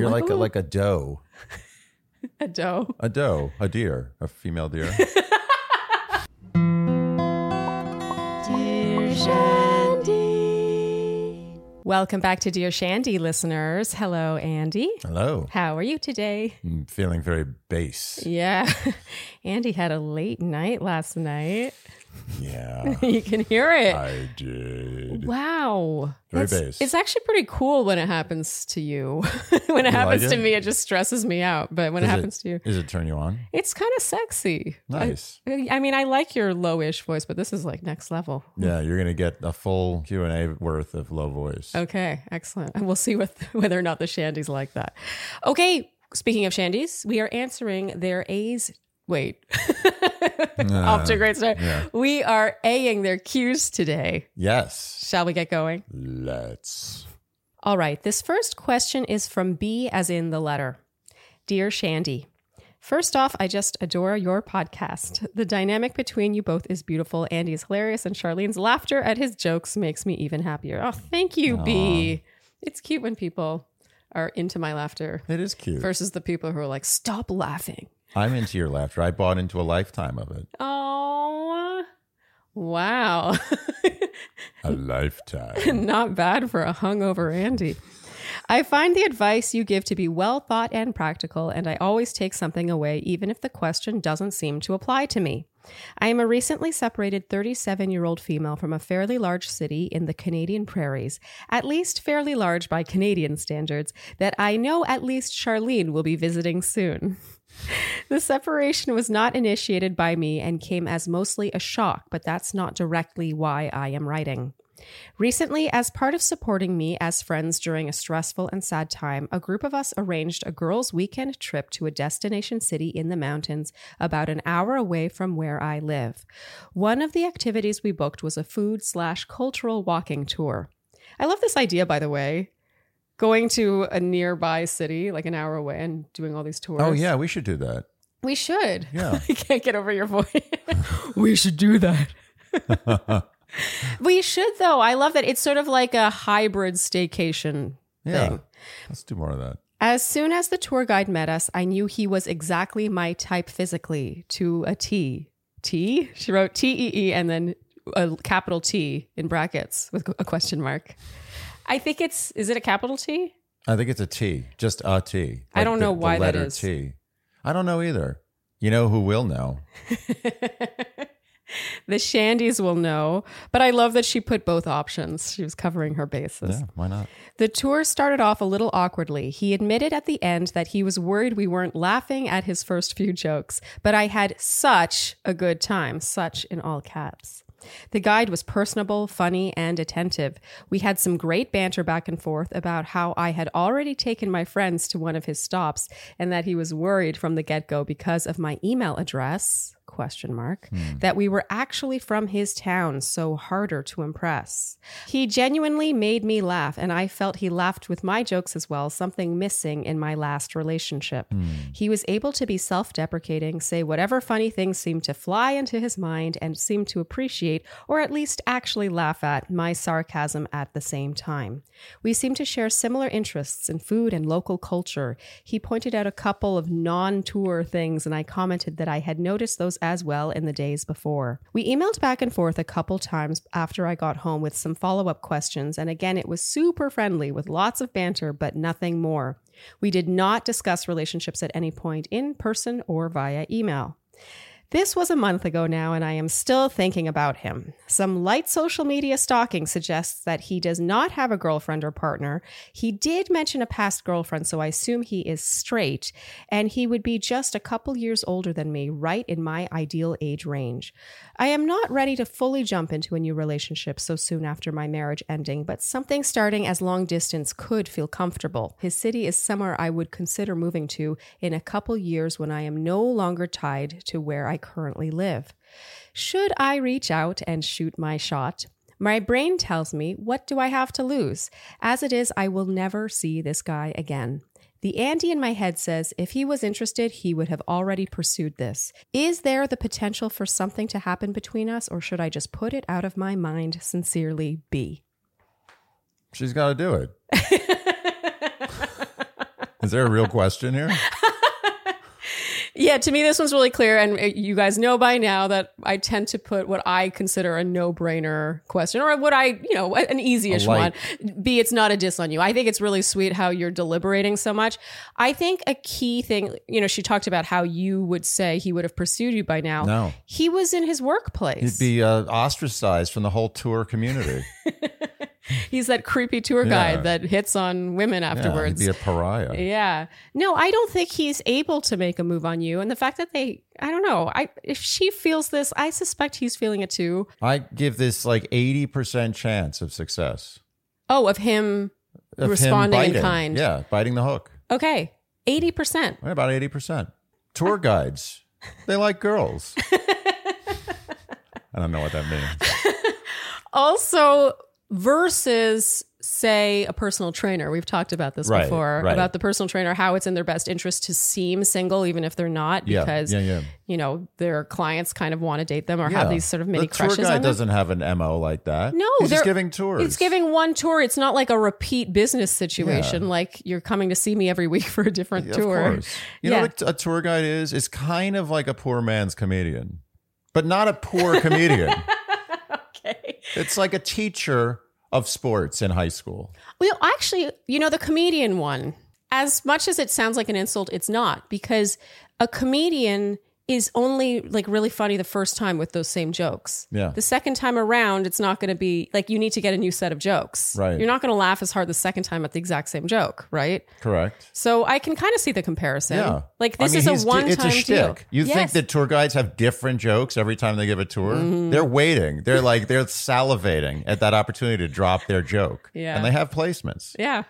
You're like a, like a doe, a doe. a doe, a deer, a female deer. Dear Shandy. Welcome back to Dear Shandy listeners. Hello, Andy. Hello. How are you today? I'm feeling very bass. Yeah. Andy had a late night last night. Yeah, you can hear it. I did. Wow. Very That's- bass. It's actually pretty cool when it happens to you. when it You happens like to me, it just stresses me out. But when it happens to you, Does it turn you on? it's kind of sexy. Nice. I, I mean, I like your lowish voice, but this is like next level. Yeah, you're gonna get a full Q and A worth of low voice. Okay, excellent. And we'll see what, whether or not the shandies like that. Okay, speaking of shandies, we are answering their A's. Wait, off to a great start. yeah. We are Aing their cues today. Yes. Shall we get going? Let's. All right, this first question is from B, as in the letter. Dear Shandy, First off, I just adore your podcast. The dynamic between you both is beautiful. Andy is hilarious, and Charlene's laughter at his jokes makes me even happier. Oh, thank you, B. It's cute when people are into my laughter It is cute. versus the people who are like, stop laughing. I'm into your laughter. I bought into a lifetime of it. Oh, wow. A lifetime. Not bad for a hungover Andy. I find the advice you give to be well thought and practical, and I always take something away, even if the question doesn't seem to apply to me. I am a recently separated 37 year old female from a fairly large city in the Canadian prairies, at least fairly large by Canadian standards, that I know at least Charlene will be visiting soon. The separation was not initiated by me and came as mostly a shock, but that's not directly why I am writing. Recently, as part of supporting me as friends during a stressful and sad time, a group of us arranged a girls' weekend trip to a destination city in the mountains about an hour away from where I live. One of the activities we booked was a food slash cultural walking tour. I love this idea, by the way. Going to a nearby city, like an hour away, and doing all these tours. oh yeah, we should do that. We should. Yeah. I can't get over your voice. we should do that. we should, though. I love that. It's sort of like a hybrid staycation Yeah. thing. Let's do more of that. As soon as the tour guide met us, I knew he was exactly my type physically to a T. T? She wrote T E E and then a capital T in brackets with a question mark. I think it's, is it a capital T? I think it's a T, just a T. I don't know the why that letter is. T. I don't know either. You know who will know? The Shandies will know, but I love that she put both options. She was covering her bases. Yeah, why not? The tour started off a little awkwardly. He admitted at the end that he was worried we weren't laughing at his first few jokes, but I had such a good time, such in all caps. The guide was personable, funny, and attentive. We had some great banter back and forth about how I had already taken my friends to one of his stops and that he was worried from the get-go because of my email address question mark hmm. that we were actually from his town so harder to impress. He genuinely made me laugh and i felt he laughed with my jokes as well something missing in my last relationship. Hmm. He was able to be self-deprecating say whatever funny things seemed to fly into his mind and seemed to appreciate or at least actually laugh at my sarcasm at the same time. We seemed to share similar interests in food and local culture. He pointed out a couple of non-tour things and i commented that i had noticed those as well in the days before. We emailed back and forth a couple times after I got home with some follow up questions, and again, it was super friendly with lots of banter, but nothing more. We did not discuss relationships at any point in person or via email. This was a month ago now, and I am still thinking about him. Some light social media stalking suggests that he does not have a girlfriend or partner. He did mention a past girlfriend, so I assume he is straight, and he would be just a couple years older than me, right in my ideal age range. I am not ready to fully jump into a new relationship so soon after my marriage ending, but something starting as long distance could feel comfortable. His city is somewhere I would consider moving to in a couple years when I am no longer tied to where I currently live. Should I reach out and shoot my shot? My brain tells me, what do I have to lose? As it is, I will never see this guy again. The Andy in my head says if he was interested, he would have already pursued this. Is there the potential for something to happen between us, or should I just put it out of my mind? Sincerely, B. She's got to do it. Is there a real question here? Yeah, to me, this one's really clear. And uh, you guys know by now that I tend to put what I consider a no brainer question or what I, you know, an easy-ish one. light. B, it's not a diss on you. I think it's really sweet how you're deliberating so much. I think a key thing, you know, she talked about how you would say he would have pursued you by now. No. He was in his workplace. He'd be uh, ostracized from the whole tour community. He's that creepy tour Yeah. guide that hits on women Yeah, afterwards. be a pariah. Yeah. No, I don't think he's able to make a move on you. And the fact that they, I don't know, I if she feels this, I suspect he's feeling it too. I give this like 80% chance of success. Oh, of him Of him responding in kind. Yeah, biting the hook. Okay. 80%. About 80%. Tour guides, they like girls. I don't know what that means. Also, versus say a personal trainer. We've talked about this Right, before right. about the personal trainer, how it's in their best interest to seem single, even if they're not, Yeah, because yeah, yeah. you know their clients kind of want to date them or have these sort of mini the tour crushes guide on doesn't have an MO like that. No, he's just giving tours. It's giving one tour. It's not like a repeat business situation. Like you're coming to see me every week for a different tour. Of course. You Yeah. know what a tour guide is? It's kind of like a poor man's comedian, but not a poor comedian. It's like a teacher of sports in high school. Well, actually, you know, the comedian one, as much as it sounds like an insult, it's not because a comedian is only like really funny the first time with those same jokes. Yeah. The second time around, it's not going to be like you need to get a new set of jokes. Right. You're not going to laugh as hard the second time at the exact same joke, right? Correct. So I can kind of see the comparison. Yeah. Like I this mean, is a one It's time a deal. shtick. You think that tour guides have different jokes every time they give a tour? Mm-hmm. They're waiting. They're like they're salivating at that opportunity to drop their joke. Yeah. And they have placements. Yeah.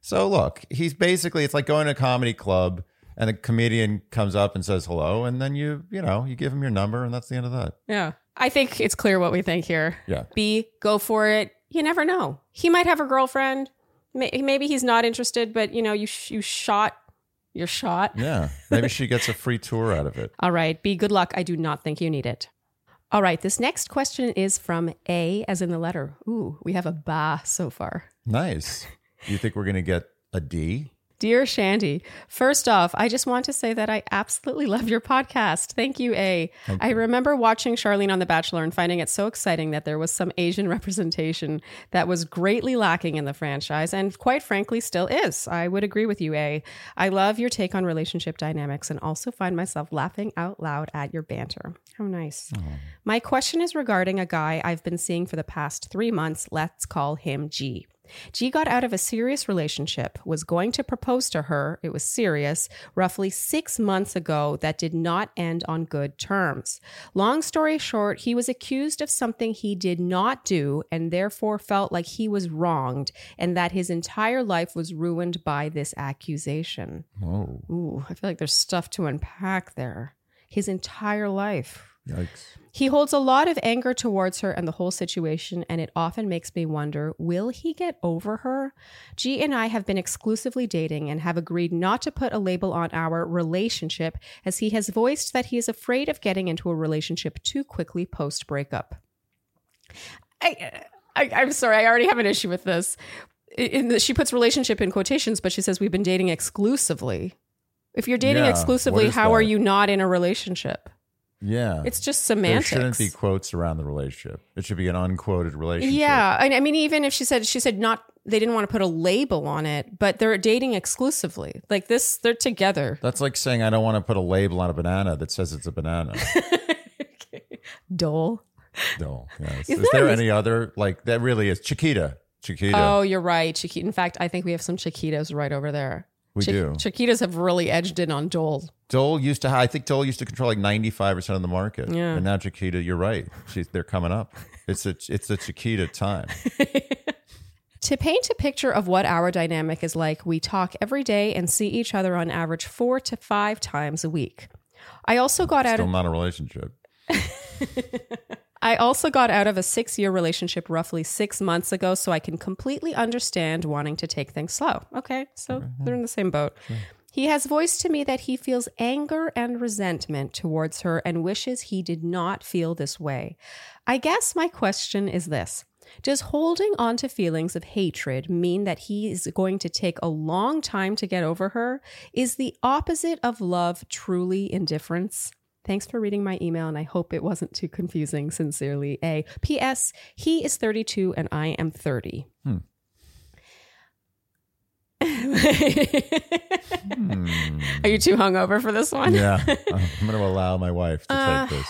So look, he's basically it's like going to a comedy club and the comedian comes up and says hello, and then you you know you give him your number, and that's the end of that. Yeah. I think it's clear what we think here. Yeah. B, go for it. You never know. He might have a girlfriend. Maybe he's not interested, but you know, you sh- you shot your shot. Yeah. Maybe she gets a free tour out of it. All right, B, good luck. I do not think you need it. All right, this next question is from A, as in the letter. Ooh, we have a ba so far. Nice. You think we're gonna get a D? Dear Shandy, first off, I just want to say that I absolutely love your podcast. Thank you, A. I remember watching Charlene on The Bachelor and finding it so exciting that there was some Asian representation that was greatly lacking in the franchise and quite frankly still is. I would agree with you, A. I love your take on relationship dynamics and also find myself laughing out loud at your banter. How nice. My question is regarding a guy I've been seeing for the past three months. Let's call him G. G got out of a serious relationship, was going to propose to her, it was serious, roughly six months ago that did not end on good terms. Long story short, he was accused of something he did not do and therefore felt like he was wronged and that his entire life was ruined by this accusation. Whoa. Ooh, I feel like there's stuff to unpack there. His entire life. Yikes. He holds a lot of anger towards her and the whole situation, and it often makes me wonder will he get over her? G and I have been exclusively dating and have agreed not to put a label on our relationship, as he has voiced that he is afraid of getting into a relationship too quickly post breakup. I, I, I'm sorry, I already have an issue with this. In the, she puts relationship in quotations, but she says we've been dating exclusively. If you're dating Yeah, exclusively, how are you not in a relationship? Yeah. It's just there semantics. shouldn't be quotes around the relationship. It should be an unquoted relationship. Yeah, and I mean, even if she said she said not, they didn't want to put a label on it, but they're dating exclusively. Like this, they're together. That's like saying I don't want to put a label on a banana that says it's a banana. Dole. no. Yes. Is Is, there any other like that really is Chiquita. Chiquita. Oh, you're right, Chiquita. In fact, I think we have some Chiquitas right over there. We Chi- do. Chiquitas have really edged in on Dole. Dole used to. I think Dole used to control like ninety five percent of the market. Yeah. And now Chiquita, you're right. She's they're coming up. It's a it's a Chiquita time. To paint a picture of what our dynamic is like, we talk every day and see each other on average four to five times a week. I also got out Still of not a relationship. I also got out of a six year relationship roughly six months ago, so I can completely understand wanting to take things slow. Okay, so they're in the same boat. He has voiced to me that he feels anger and resentment towards her and wishes he did not feel this way. I guess my question is this Does holding on to feelings of hatred mean that he is going to take a long time to get over her? Is the opposite of love truly indifference? Thanks for reading my email, and I hope it wasn't too confusing. Sincerely, A. P.S. He is 32 and I am 30. Hmm. Are you too hungover for this one? Yeah, I'm going to allow my wife to Uh, take this.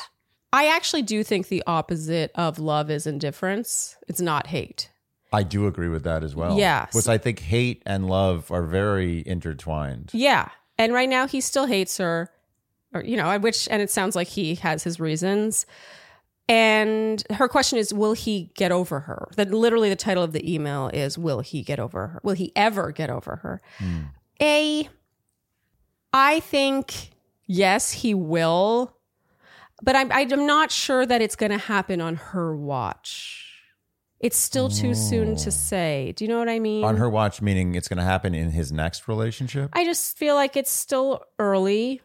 I actually do think the opposite of love is indifference. It's not hate. I do agree with that as well. Yeah. Which I think hate and love are very intertwined. Yeah. And right now he still hates her, or, you know, which, and it sounds like he has his reasons. And her question is, will he get over her? That literally the title of the email is, will he get over her? Will he ever get over her? Hmm. A, I think, yes, he will. But I'm, I'm not sure that it's going to happen on her watch. It's still too soon to oh. say. Do you know what I mean? On her watch, meaning it's going to happen in his next relationship. I just feel like it's still early.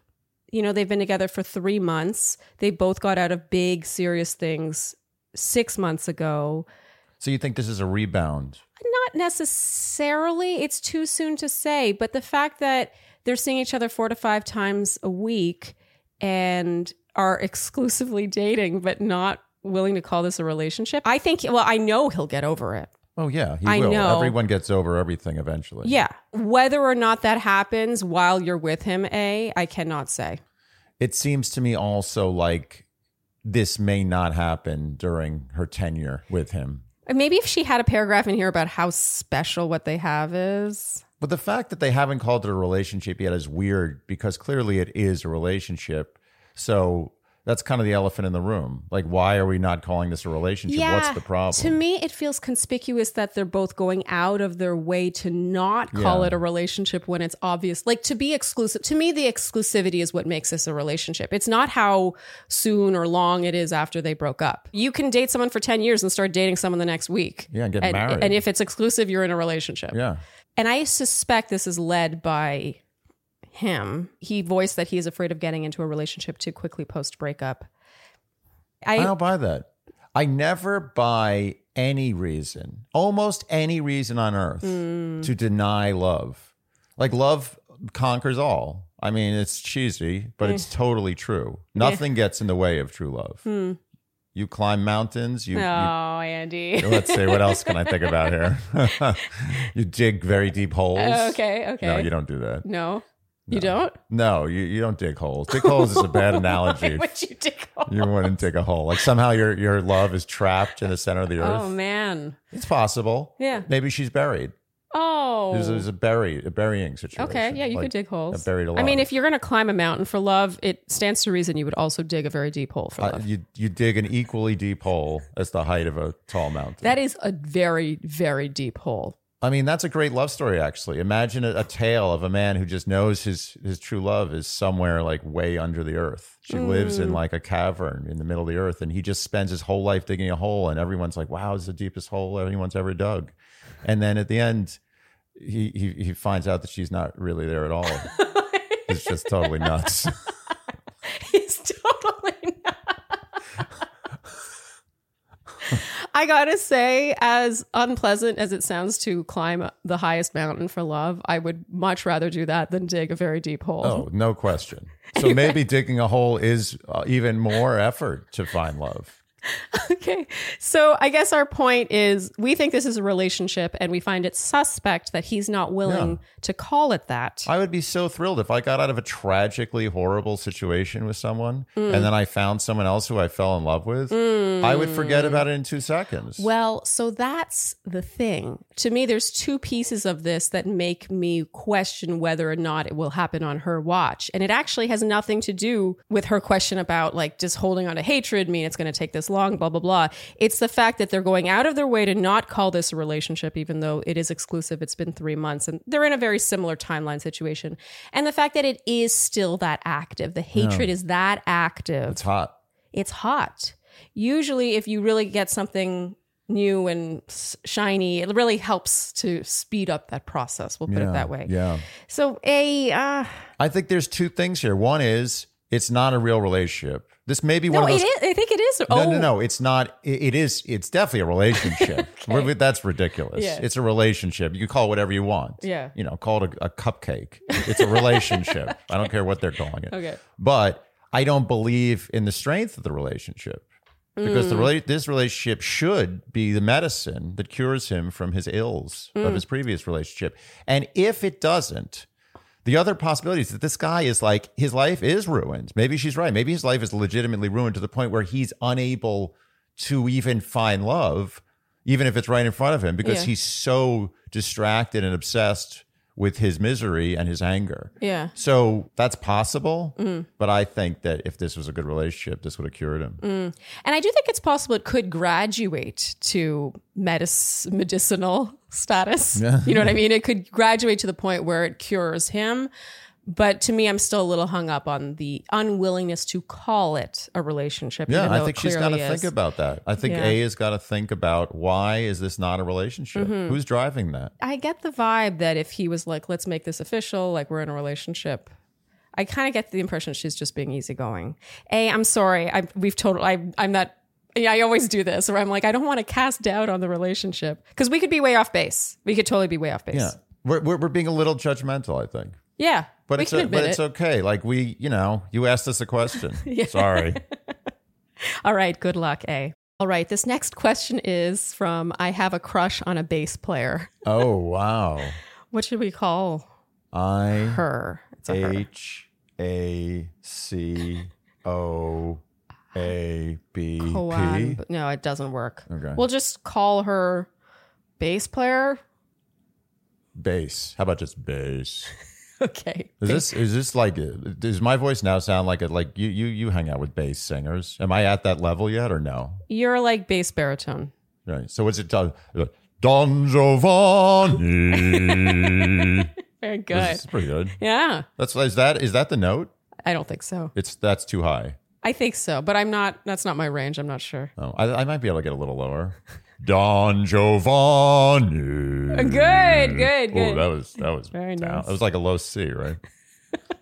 You know, they've been together for three months. They both got out of big, serious things six months ago. so you think this is a rebound? Not necessarily. It's too soon to say. But the fact that they're seeing each other four to five times a week and are exclusively dating, but not willing to call this a relationship, I think, well, I know he'll get over it. Oh yeah, he I will. know. Everyone gets over everything eventually. Yeah. Whether or not that happens while you're with him, A, I cannot say. It seems to me also like this may not happen during her tenure with him. Maybe if she had a paragraph in here about how special what they have is. But the fact that they haven't called it a relationship yet is weird because clearly it is a relationship. So that's kind of the elephant in the room. Like, why are we not calling this a relationship? What's the problem? To me, it feels conspicuous that they're both going out of their way to not call Yeah. it a relationship when it's obvious. Like to be exclusive. To me, the exclusivity is what makes this a relationship. It's not how soon or long it is after they broke up. You can date someone for 10 years and start dating someone the next week. Yeah, and get and, married. And if it's exclusive, you're in a relationship. yeah. And I suspect this is led by him. He voiced that he is afraid of getting into a relationship too quickly post breakup. I don't buy that. I never buy any reason, almost any reason on earth Hmm. to deny love. Like love conquers all. I mean, it's cheesy, but it's eh. totally true. Eh. Nothing gets in the way of true love. Hmm. You climb mountains, you, Oh, you Andy. let's see what else can I think about here? you dig very deep holes. okay, okay. No, you don't do that. No, you don't. No, you, you don't dig holes. Dig holes is a bad analogy. Why would you dig a hole? You wouldn't dig a hole. Like somehow your your love is trapped in the center of the earth. Oh man. It's possible. Yeah. Maybe she's buried. Oh. There's, there's a bury a burying situation. okay. Yeah, you Like, could dig holes. a buried I mean, if you're going to climb a mountain for love, it stands to reason you would also dig a very deep hole for uh, love. you you dig an equally deep hole as the height of a tall mountain. that is a very, very deep hole. I mean, that's a great love story. Actually, imagine a, a tale of a man who just knows his his true love is somewhere like way under the earth. She lives Mm. in like a cavern in the middle of the earth, and he just spends his whole life digging a hole, and everyone's like, "Wow, it's the deepest hole anyone's ever dug." And then at the end, he he, he finds out that she's not really there at all. it's just totally nuts. He's totally not. I gotta say, as unpleasant as it sounds to climb the highest mountain for love, I would much rather do that than dig a very deep hole. Oh, no question. So maybe digging a hole is uh, even more effort to find love. Okay. So I guess our point is we think this is a relationship and we find it suspect that he's not willing to call it that. I would be so thrilled if I got out of a tragically horrible situation with someone Mm. and then I found someone else who I fell in love with. I would forget about it in two seconds. Well, so that's the thing. To me, there's two pieces of this that make me question whether or not it will happen on her watch. And it actually has nothing to do with her question about like just holding on to hatred mean it's going to take this long, blah, blah, blah. It's the fact that they're going out of their way to not call this a relationship, even though it is exclusive. It's been three months and they're in a very similar timeline situation. And the fact that it is still that active, the hatred is that active it's hot. it's hot. Usually, if you really get something new and shiny, it really helps to speed up that process. We'll put Yeah, it that way. Yeah. So, a uh, I think there's two things here. One is it's not a real relationship. This may be No, one of is. those. I think it is. No, oh, no, no. It's not. It, it is. It's definitely a relationship. We're- That's ridiculous. Yeah. It's a relationship. You call it whatever you want. Yeah. You know, call it a, a cupcake. It's a relationship. I don't care what they're calling it. Okay. But I don't believe in the strength of the relationship because the Mm. rela- this relationship should be the medicine that cures him from his ills Mm. of his previous relationship. And if it doesn't, the other possibility is that this guy is like his life is ruined. Maybe she's right. Maybe his life is legitimately ruined to the point where he's unable to even find love, even if it's right in front of him, because Yeah. he's so distracted and obsessed with his misery and his anger. Yeah. So that's possible, Mm. but I think that if this was a good relationship, this would have cured him. And I do think it's possible it could graduate to medis- medicinal status. Yeah. You know what I mean? It could graduate to the point where it cures him. But to me, I'm still a little hung up on the unwillingness to call it a relationship. Yeah, I think she's got to think about that. I think Yeah. A has got to think about why is this not a relationship? Mm-hmm. Who's driving that? I get the vibe that if he was like, let's make this official, like we're in a relationship. I kind of get the impression she's just being easygoing. A, I'm sorry. I we've total. I I'm not. Yeah, I always do this, where I'm like, I don't want to cast doubt on the relationship because we could be way off base. We could totally be way off base. Yeah, we're we're, we're being a little judgmental, I think. Yeah, But it's a, but it's okay. Like we, you know, you asked us a question. Sorry. All right, good luck, A. All right, this next question is from I have a crush on a bass player. Oh wow. What should we call I her? It's. H A C O A B Koan, no, it doesn't work. Okay. We'll just call her bass player. Bass. How about just bass? Okay. Is this is this like does my voice now sound like it like you you you hang out with bass singers? Am I at that level yet or no? You're like bass baritone. Right. So what's it uh, Don Giovanni? Very good. That's pretty good. Yeah. That's is that is that the note? I don't think so. It's that's too high. I think so, but I'm not. That's not my range. I'm not sure. Oh, I, I might be able to get a little lower. Don Giovanni. Good, good, Oh, good. that was that was Very down. nice. It was like a low C, right?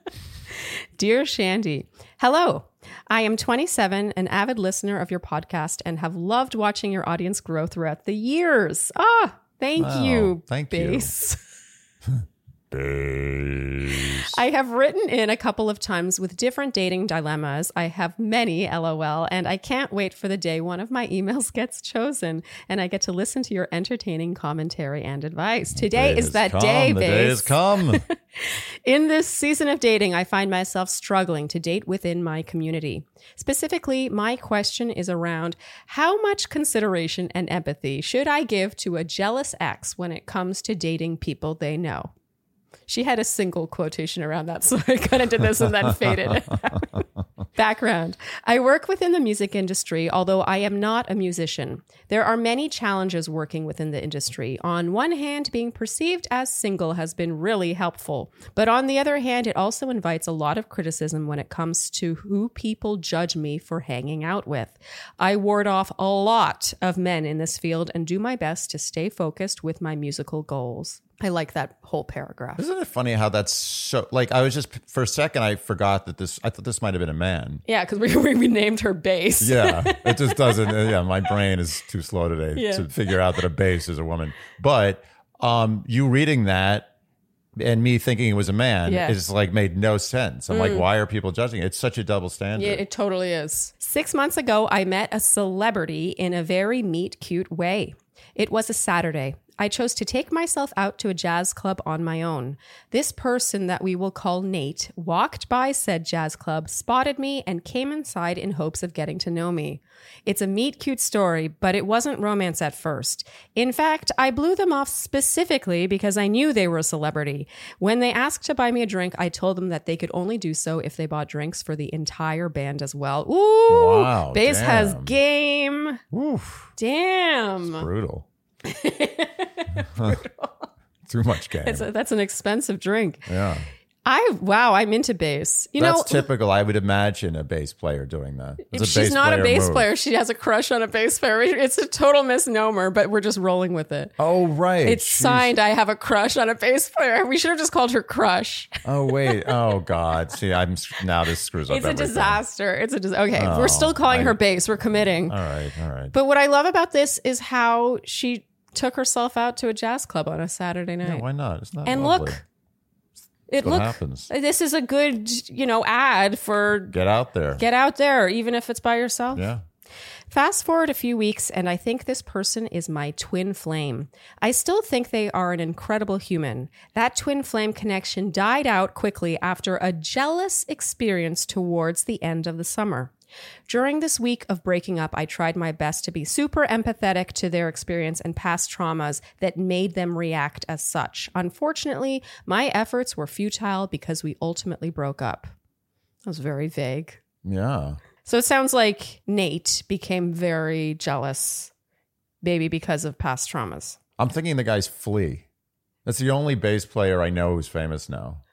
Dear Shandy, hello. I am 27, an avid listener of your podcast, and have loved watching your audience grow throughout the years. Ah, thank Wow, you. thank you. Bass. I have written in a couple of times with different dating dilemmas. I have many, lol, and I can't wait for the day one of my emails gets chosen and I get to listen to your entertaining commentary and advice. Today Day is that come. day, The day has come. In this season of dating, I find myself struggling to date within my community. Specifically, my question is around how much consideration and empathy should I give to a jealous ex when it comes to dating people they know? She had a single quotation around that, so I got into this and then faded. Background I work within the music industry, although I am not a musician. There are many challenges working within the industry. On one hand, being perceived as single has been really helpful, but on the other hand, it also invites a lot of criticism when it comes to who people judge me for hanging out with. I ward off a lot of men in this field and do my best to stay focused with my musical goals. I like that whole paragraph. Isn't it funny how that's so like I was just for a second I forgot that this I thought this might have been a man. Yeah, because we, we, we named her Bass. Yeah, it just doesn't. uh, Yeah, my brain is too slow today Yeah. to figure out that a Bass is a woman. But um, you reading that and me thinking it was a man Yeah. Mm. is like made no sense. I'm like, why are people judging? It's such a double standard. Yeah, it totally is. Six months ago, I met a celebrity in a very meet cute way. It was a Saturday. I chose to take myself out to a jazz club on my own. This person that we will call Nate walked by said jazz club, spotted me, and came inside in hopes of getting to know me. It's a meet cute story, but it wasn't romance at first. In fact, I blew them off specifically because I knew they were a celebrity. When they asked to buy me a drink, I told them that they could only do so if they bought drinks for the entire band as well. Ooh, Wow, Bass has game. Oof, Damn. brutal. Too much game. It's a- that's an expensive drink. yeah. I wow, I'm into bass. You That's know, typical. I would imagine a bass player doing that. It's a she's not a bass move. player, she has a crush on a bass player. It's a total misnomer, but we're just rolling with it. Oh right, It's She's- signed. I have a crush on a bass player. We should have just called her Crush. Oh wait. Oh god. See, I'm now this screws up. It's a everything. disaster. It's a disaster. okay. Oh, we're still oh, calling I- her bass. We're committing. All right. All right. But what I love about this is how she took herself out to a jazz club on a Saturday night. Yeah, why not? It's not. and lovely. look, it what look. happens. This is a good, you know, ad for Get out there. get out there, even if it's by yourself. yeah. Fast forward a few weeks, and I think this person is my twin flame. I still think they are an incredible human. That twin flame connection died out quickly after a jealous experience towards the end of the summer. During this week of breaking up, I tried my best to be super empathetic to their experience and past traumas that made them react as such. Unfortunately, my efforts were futile because we ultimately broke up. That was very vague. Yeah. So it sounds like Nate became very jealous, maybe because of past traumas. I'm thinking the guy's Flea. That's the only bass player I know who's famous now,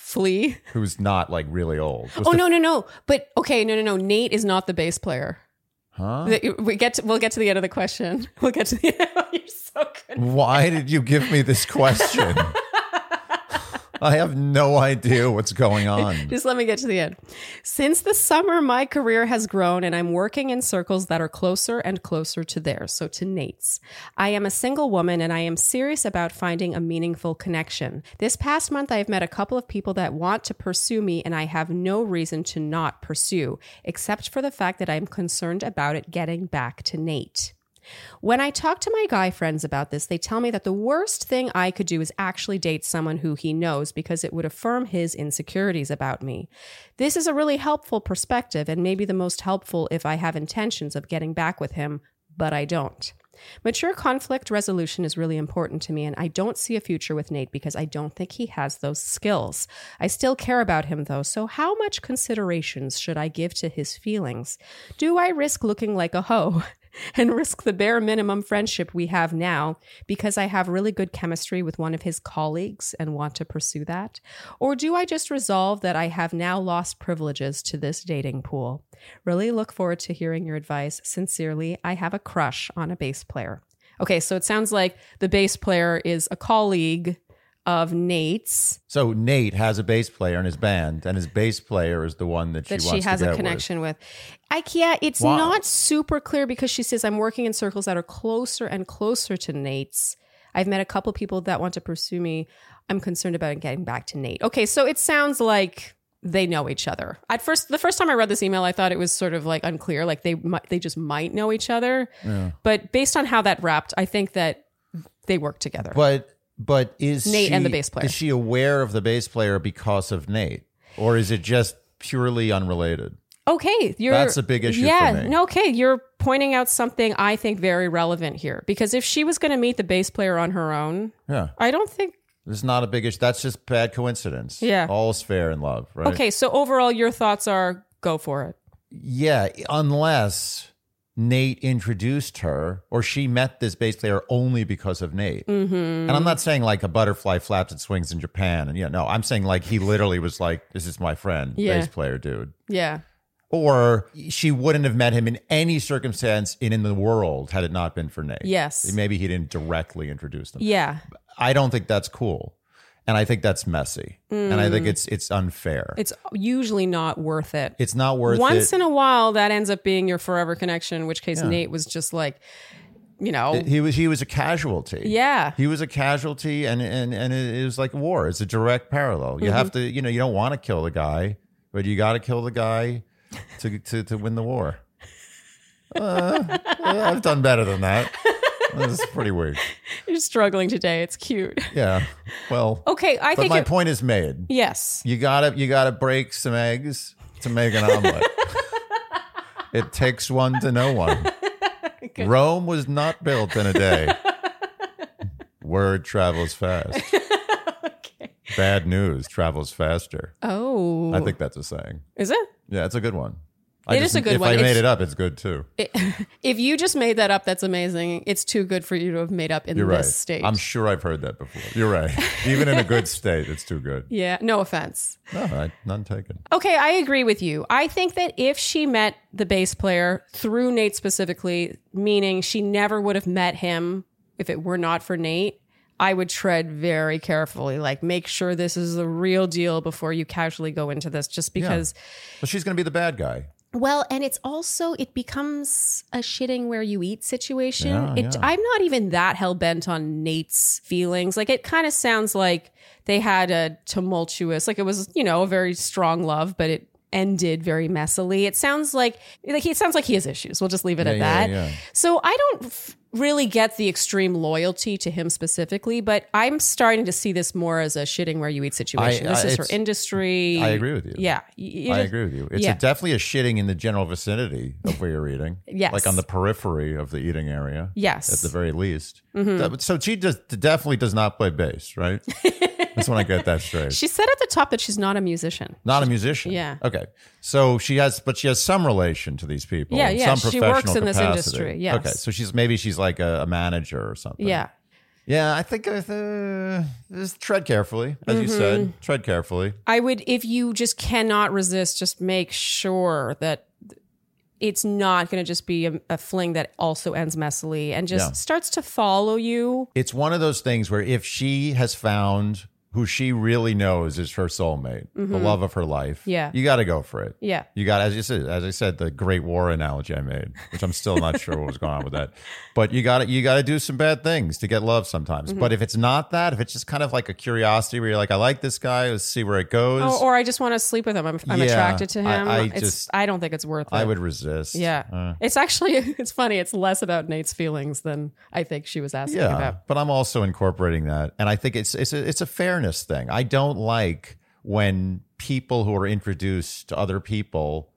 Flea? who's not like really old. Was Oh the- no, no, no! But okay, no, no, no. Nate is not the bass player. Huh? We get to, we'll get to the end of the question. We'll get to the end. You're so good. Why did you give me this question? I have no idea what's going on. Just let me get to the end. Since the summer, my career has grown and I'm working in circles that are closer and closer to theirs, so to Nate's. I am a single woman and I am serious about finding a meaningful connection. This past month, I have met a couple of people that want to pursue me and I have no reason to not pursue, except for the fact that I'm concerned about it getting back to Nate. When I talk to my guy friends about this, they tell me that the worst thing I could do is actually date someone who he knows because it would affirm his insecurities about me. This is a really helpful perspective and maybe the most helpful if I have intentions of getting back with him, but I don't. Mature conflict resolution is really important to me, and I don't see a future with Nate because I don't think he has those skills. I still care about him though, so how much considerations should I give to his feelings? Do I risk looking like a hoe? and risk the bare minimum friendship we have now because I have really good chemistry with one of his colleagues and want to pursue that? Or do I just resolve that I have now lost privileges to this dating pool? Really look forward to hearing your advice. Sincerely, I have a crush on a bass player. Okay, so it sounds like the bass player is a colleague of Nate's So Nate has a bass player in his band, and his bass player is the one that she that she has a connection with. I yeah, it's Wow. not super clear because she says I'm working in circles that are closer and closer to Nate's. I've met a couple people that want to pursue me. I'm concerned about getting back to Nate. Okay, so it sounds like they know each other. At first, the first time I read this email, I thought it was sort of like unclear, like they might, they just might know each other. But based on how that wrapped, I think that they work together. But but is Nate she, and the bass player. Is she aware of the bass player because of Nate, or is it just purely unrelated? Okay, you're That's a big issue for Yeah, no, okay, you're pointing out something I think very relevant here because if she was going to meet the bass player on her own, Yeah, I don't think. it's not a big issue. That's just bad coincidence. Yeah. all's fair in love, right? Okay, so overall, your thoughts are go for it. Yeah, unless Nate introduced her or she met this bass player only because of Nate. Mm-hmm. And I'm not saying like a butterfly flaps its wings in Japan. And yeah, no, I'm saying like he literally was like, this is my friend, Yeah. bass player dude. Yeah, Or she wouldn't have met him in any circumstance in, in the world had it not been for Nate. Yes. Maybe he didn't directly introduce them. yeah, I don't think that's cool. And I think that's messy. And I think it's it's unfair. it's usually not worth it. it's not worth Once it. in a while, that ends up being your forever connection. In which case, Nate was just like, you know, he was he was a casualty. yeah, He was a casualty, and and and it was like war. It's a direct parallel. You Mm-hmm. have to, you know, you don't want to kill the guy, but you got to kill the guy to to to win the war. Uh, I've done better than that. This is pretty weird. you're struggling today. It's cute. Yeah. Well, Okay, I but think my it- point is made. yes. You gotta you gotta break some eggs to make an omelet. it takes one to know one. Rome was not built in a day. Word travels fast. Bad news travels faster. Oh, I think that's a saying. is it? Yeah, it's a good one. I It is a good if one. If I made it up, it's good too. if you just made that up, that's amazing. It's too good for you to have made up in You're this right. state. I'm sure I've heard that before. You're right. Even in a good state, it's too good. yeah, no offense. No, I, none taken. Okay, I agree with you. I think that if she met the bass player through Nate specifically, meaning she never would have met him if it were not for Nate, I would tread very carefully. Like, make sure this is the real deal before you casually go into this, just because. But she's going to be the bad guy. Well, and it's also it becomes a shitting where you eat situation. Yeah, it, yeah. I'm not even that hell bent on Nate's feelings. Like it kind of sounds like they had a tumultuous, like it was you know a very strong love, but it ended very messily. It sounds like like it sounds like he has issues. We'll just leave it at Yeah, yeah, that. So I don't really get the extreme loyalty to him specifically, but I'm starting to see this more as a shitting where you eat situation. I- this uh, is her industry. I agree with you. Yeah, you I just- agree with you. It's yeah. a, definitely a shitting in the general vicinity of where you're eating. Yes. Like on the periphery of the eating area. Yes. Mm-hmm. At the very least. That- so she just definitely does not play bass, right? That's when I get that straight. She said at the top that she's not a musician. not a musician. Yeah. Okay. So she has, but she has some relation to these people. Yeah, yeah. Some She professional works in this industry, yes. Okay. So she's maybe she's like a, a manager or something. Yeah. Yeah. I think uh, just tread carefully, as you Mm-hmm. said. Tread carefully. I would, if you just cannot resist, just make sure that it's not going to just be a, a fling that also ends messily and just Yeah. starts to follow you. It's one of those things where if she has found who she really knows is her soulmate, the love of her life, Mm-hmm. Yeah. you got to go for it. Yeah. You got, as you said, as I said, the Great War analogy I made, which I'm still not sure what was going on with that. But you got to, you got to do some bad things to get love sometimes. Mm-hmm. But if it's not that, if it's just kind of like a curiosity where you're like, I like this guy, let's see where it goes. Oh, or I just want to sleep with him. I'm, I'm Yeah, attracted to him. I- I it's, just- I don't think it's worth it. I would resist. Yeah. Uh, it's actually, it's funny. It's less about Nate's feelings than I think she was asking yeah. about. But I'm also incorporating that, and I think it's it's a, it's a thing. I don't like when people who are introduced to other people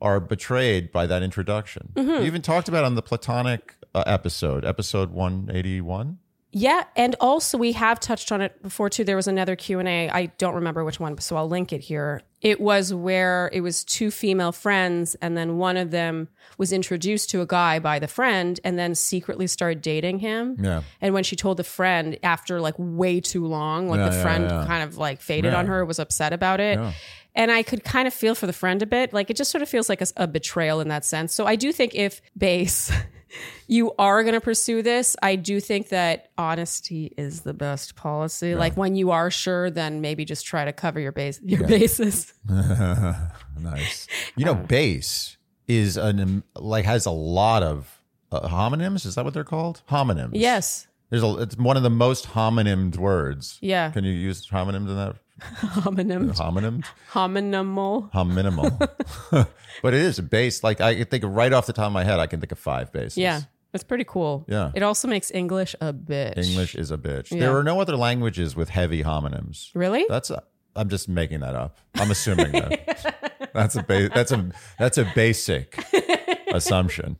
are betrayed by that introduction. Mm-hmm. You even talked about on the platonic uh, episode, episode 181. Yeah, and also we have touched on it before too. There was another Q and A. I don't remember which one, so I'll link it here. It was where it was two female friends, and then one of them was introduced to a guy by the friend, and then secretly started dating him. Yeah. And when she told the friend after like way too long, like Yeah, the yeah, friend yeah. kind of like faded on her, was upset about it. And I could kind of feel for the friend a bit. Like it just sort of feels like a, a betrayal in that sense. So I do think if Bass, you are going to pursue this, I do think that honesty is the best policy. Like when you are sure, then maybe just try to cover your base, your bases. nice. You know, base is an um, like has a lot of uh, homonyms. Is that what they're called? Homonyms. Yes. There's a. It's one of the most homonymed words. Yeah. Can you use homonyms in that? Homonym. Homonyms. Homonymal. Hum minimal. but it is a bass. Like I can think of right off the top of my head, I can think of five bases. Yeah. That's pretty cool. Yeah. It also makes English a bitch. English is a bitch. Yeah. There are no other languages with heavy homonyms. Really? That's a, I'm just making that up. I'm assuming that. that's a ba- that's a that's a basic assumption.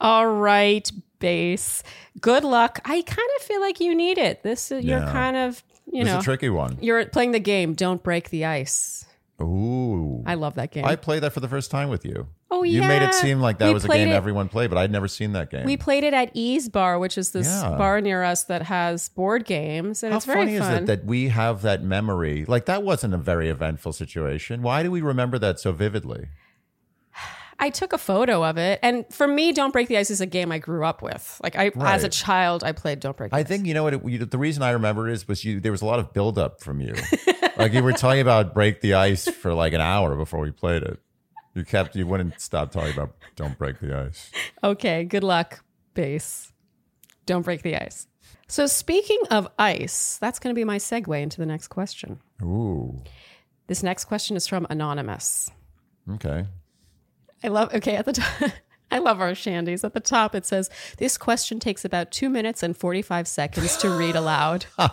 All right, Bass. Good luck. I kind of feel like you need it. This is you're Yeah. kind of, you It's know, a tricky one. you're playing the game. Don't break the ice. Ooh. I love that game. I played that for the first time with you. Oh, yeah. You made it seem like that We was a game it- everyone played, but I'd never seen that game. we played it at Ease Bar, which is this Yeah. bar near us that has board games, and How it's very funny fun. is it that we have that memory? Like that wasn't a very eventful situation. Why do we remember that so vividly? I took a photo of it, and for me, Don't Break the Ice is a game I grew up with. Like I, as a child, I played Don't Break. The Ice. I Ice. think you know what it, the reason I remember it is was you there was a lot of buildup from you. like you were talking about break the ice for like an hour before we played it. You kept you wouldn't stop talking about don't break the ice. Okay, good luck, Bass. Don't break the ice. So, speaking of ice, that's going to be my segue into the next question. Ooh. This next question is from Anonymous. Okay. I love, okay, at the top. I love our shandies. At the top, it says, This question takes about two minutes and 45 seconds to read aloud.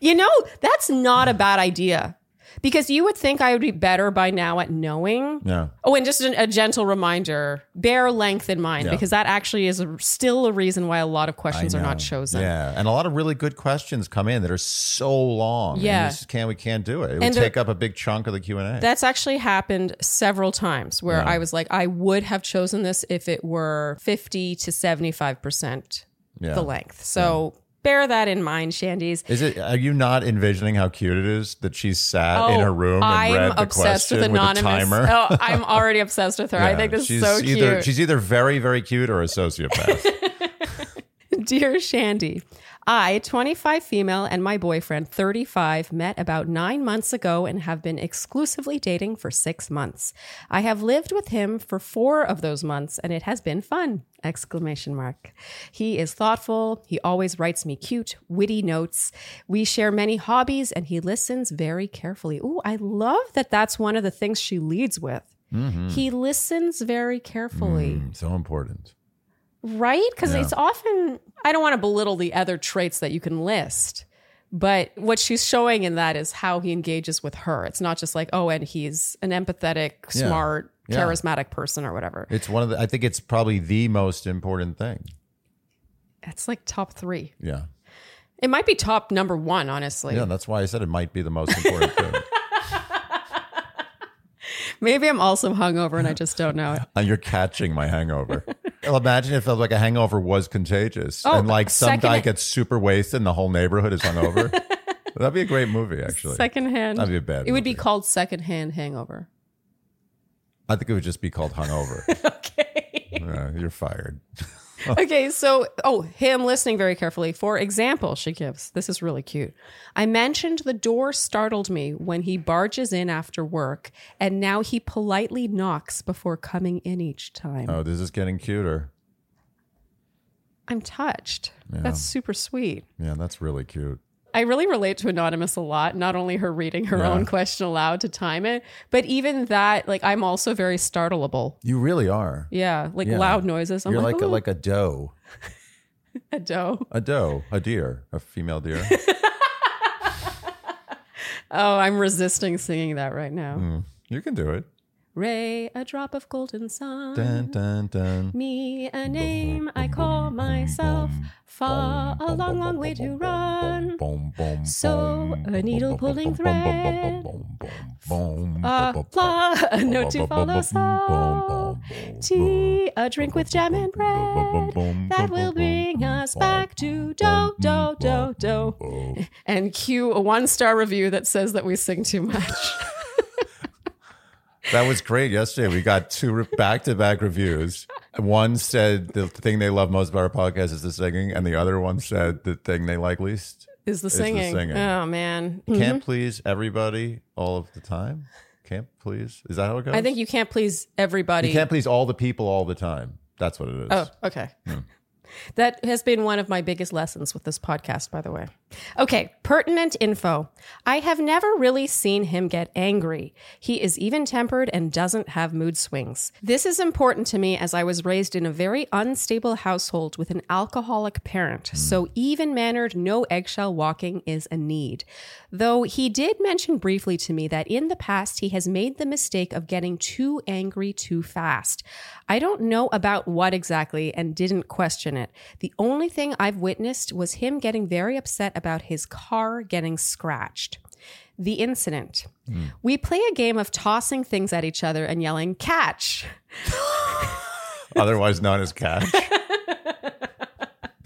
you know, that's not a bad idea. Because you would think I would be better by now at knowing. Yeah. Oh, and just an, a gentle reminder bear length in mind Yeah. because that actually is a, still a reason why a lot of questions are not chosen. Yeah, and a lot of really good questions come in that are so long. Yeah. we just can't we can't do it. It would And take up a big chunk of the Q and A. That's actually happened several times where Yeah. I was like, I would have chosen this if it were 50 to 75% Yeah. the length. So bear that in mind, Shandies. Is it? Are you not envisioning how cute it is that she's sat in her oh, room and Oh, I'm read the obsessed question with Anonymous. a timer? oh, I'm already obsessed with her. I think this is she's so either, cute. She's either very very cute or a sociopath. Dear Shandy, I, 25 female, and my boyfriend, 35, met about nine months ago and have been exclusively dating for six months. I have lived with him for four of those months and it has been fun! Exclamation mark. He is thoughtful. He always writes me cute, witty notes. We share many hobbies and he listens very carefully. Ooh, I love that that's one of the things she leads with. He listens very carefully. Mm, so important. Right? Because Yeah. it's often, I don't want to belittle the other traits that you can list, but what she's showing in that is how he engages with her. It's not just like, oh, and he's an empathetic, Yeah. smart, Yeah. charismatic person or whatever. It's one of the. I think it's probably the most important thing. It's like top three. Yeah. It might be top number one, honestly. Yeah, that's why I said it might be the most important thing. Maybe I'm also hungover and I just don't know it. And you're catching my hangover. Well, Imagine if it felt like a hangover was contagious Oh, and like some guy gets super wasted and the whole neighborhood is hungover. That'd be a great movie, actually. Secondhand. That'd be a bad It would be movie. called secondhand hangover. I think it would just be called Hungover. Okay. Yeah, you're fired. okay, so oh, him listening very carefully. For example, she gives this is really cute. I mentioned the door startled me when he barges in after work, and now he politely knocks before coming in each time. Oh, this is getting cuter. I'm touched. That's super sweet. Yeah, that's really cute. I really relate to Anonymous a lot, not only her reading her Yeah. own question aloud to time it, but even that, like, I'm also very startleable. You really are. Yeah, like Yeah. loud noises. I'm You're like, like a, like a doe, a doe. a doe, a deer, a female deer. Oh, I'm resisting singing that right now. Mm, you can do it. Ray, a drop of golden sun. Dun dun dun. Me, a name I call myself. Far, a long, long way to run. Sew, a needle pulling thread. A flaw, a note to follow. So, tea, a drink with jam and bread. That will bring us back to do, do, do, do. And cue a one star review that says that we sing too much. That was great yesterday. We got two back to back reviews. One said the thing they love most about our podcast is the singing, and the other one said the thing they like least. Is the the singing. singing. Oh, man. Mm-hmm. Can't please everybody all of the time. Can't please. Is that how it goes? I think you can't please everybody. you can't please all the people all the time. That's what it is. Oh, okay. Hmm. That has been one of my biggest lessons with this podcast, by the way. Okay, pertinent info. I have never really seen him get angry. He is even tempered and doesn't have mood swings. This is important to me as I was raised in a very unstable household with an alcoholic parent, hmm. so even mannered, no eggshell walking is a need. Though he did mention briefly to me that in the past he has made the mistake of getting too angry too fast. I don't know about what exactly and didn't question it. The only thing I've witnessed was him getting very upset about his car getting scratched. The incident. Hmm. We play a game of tossing things at each other and yelling, catch. Otherwise known as catch.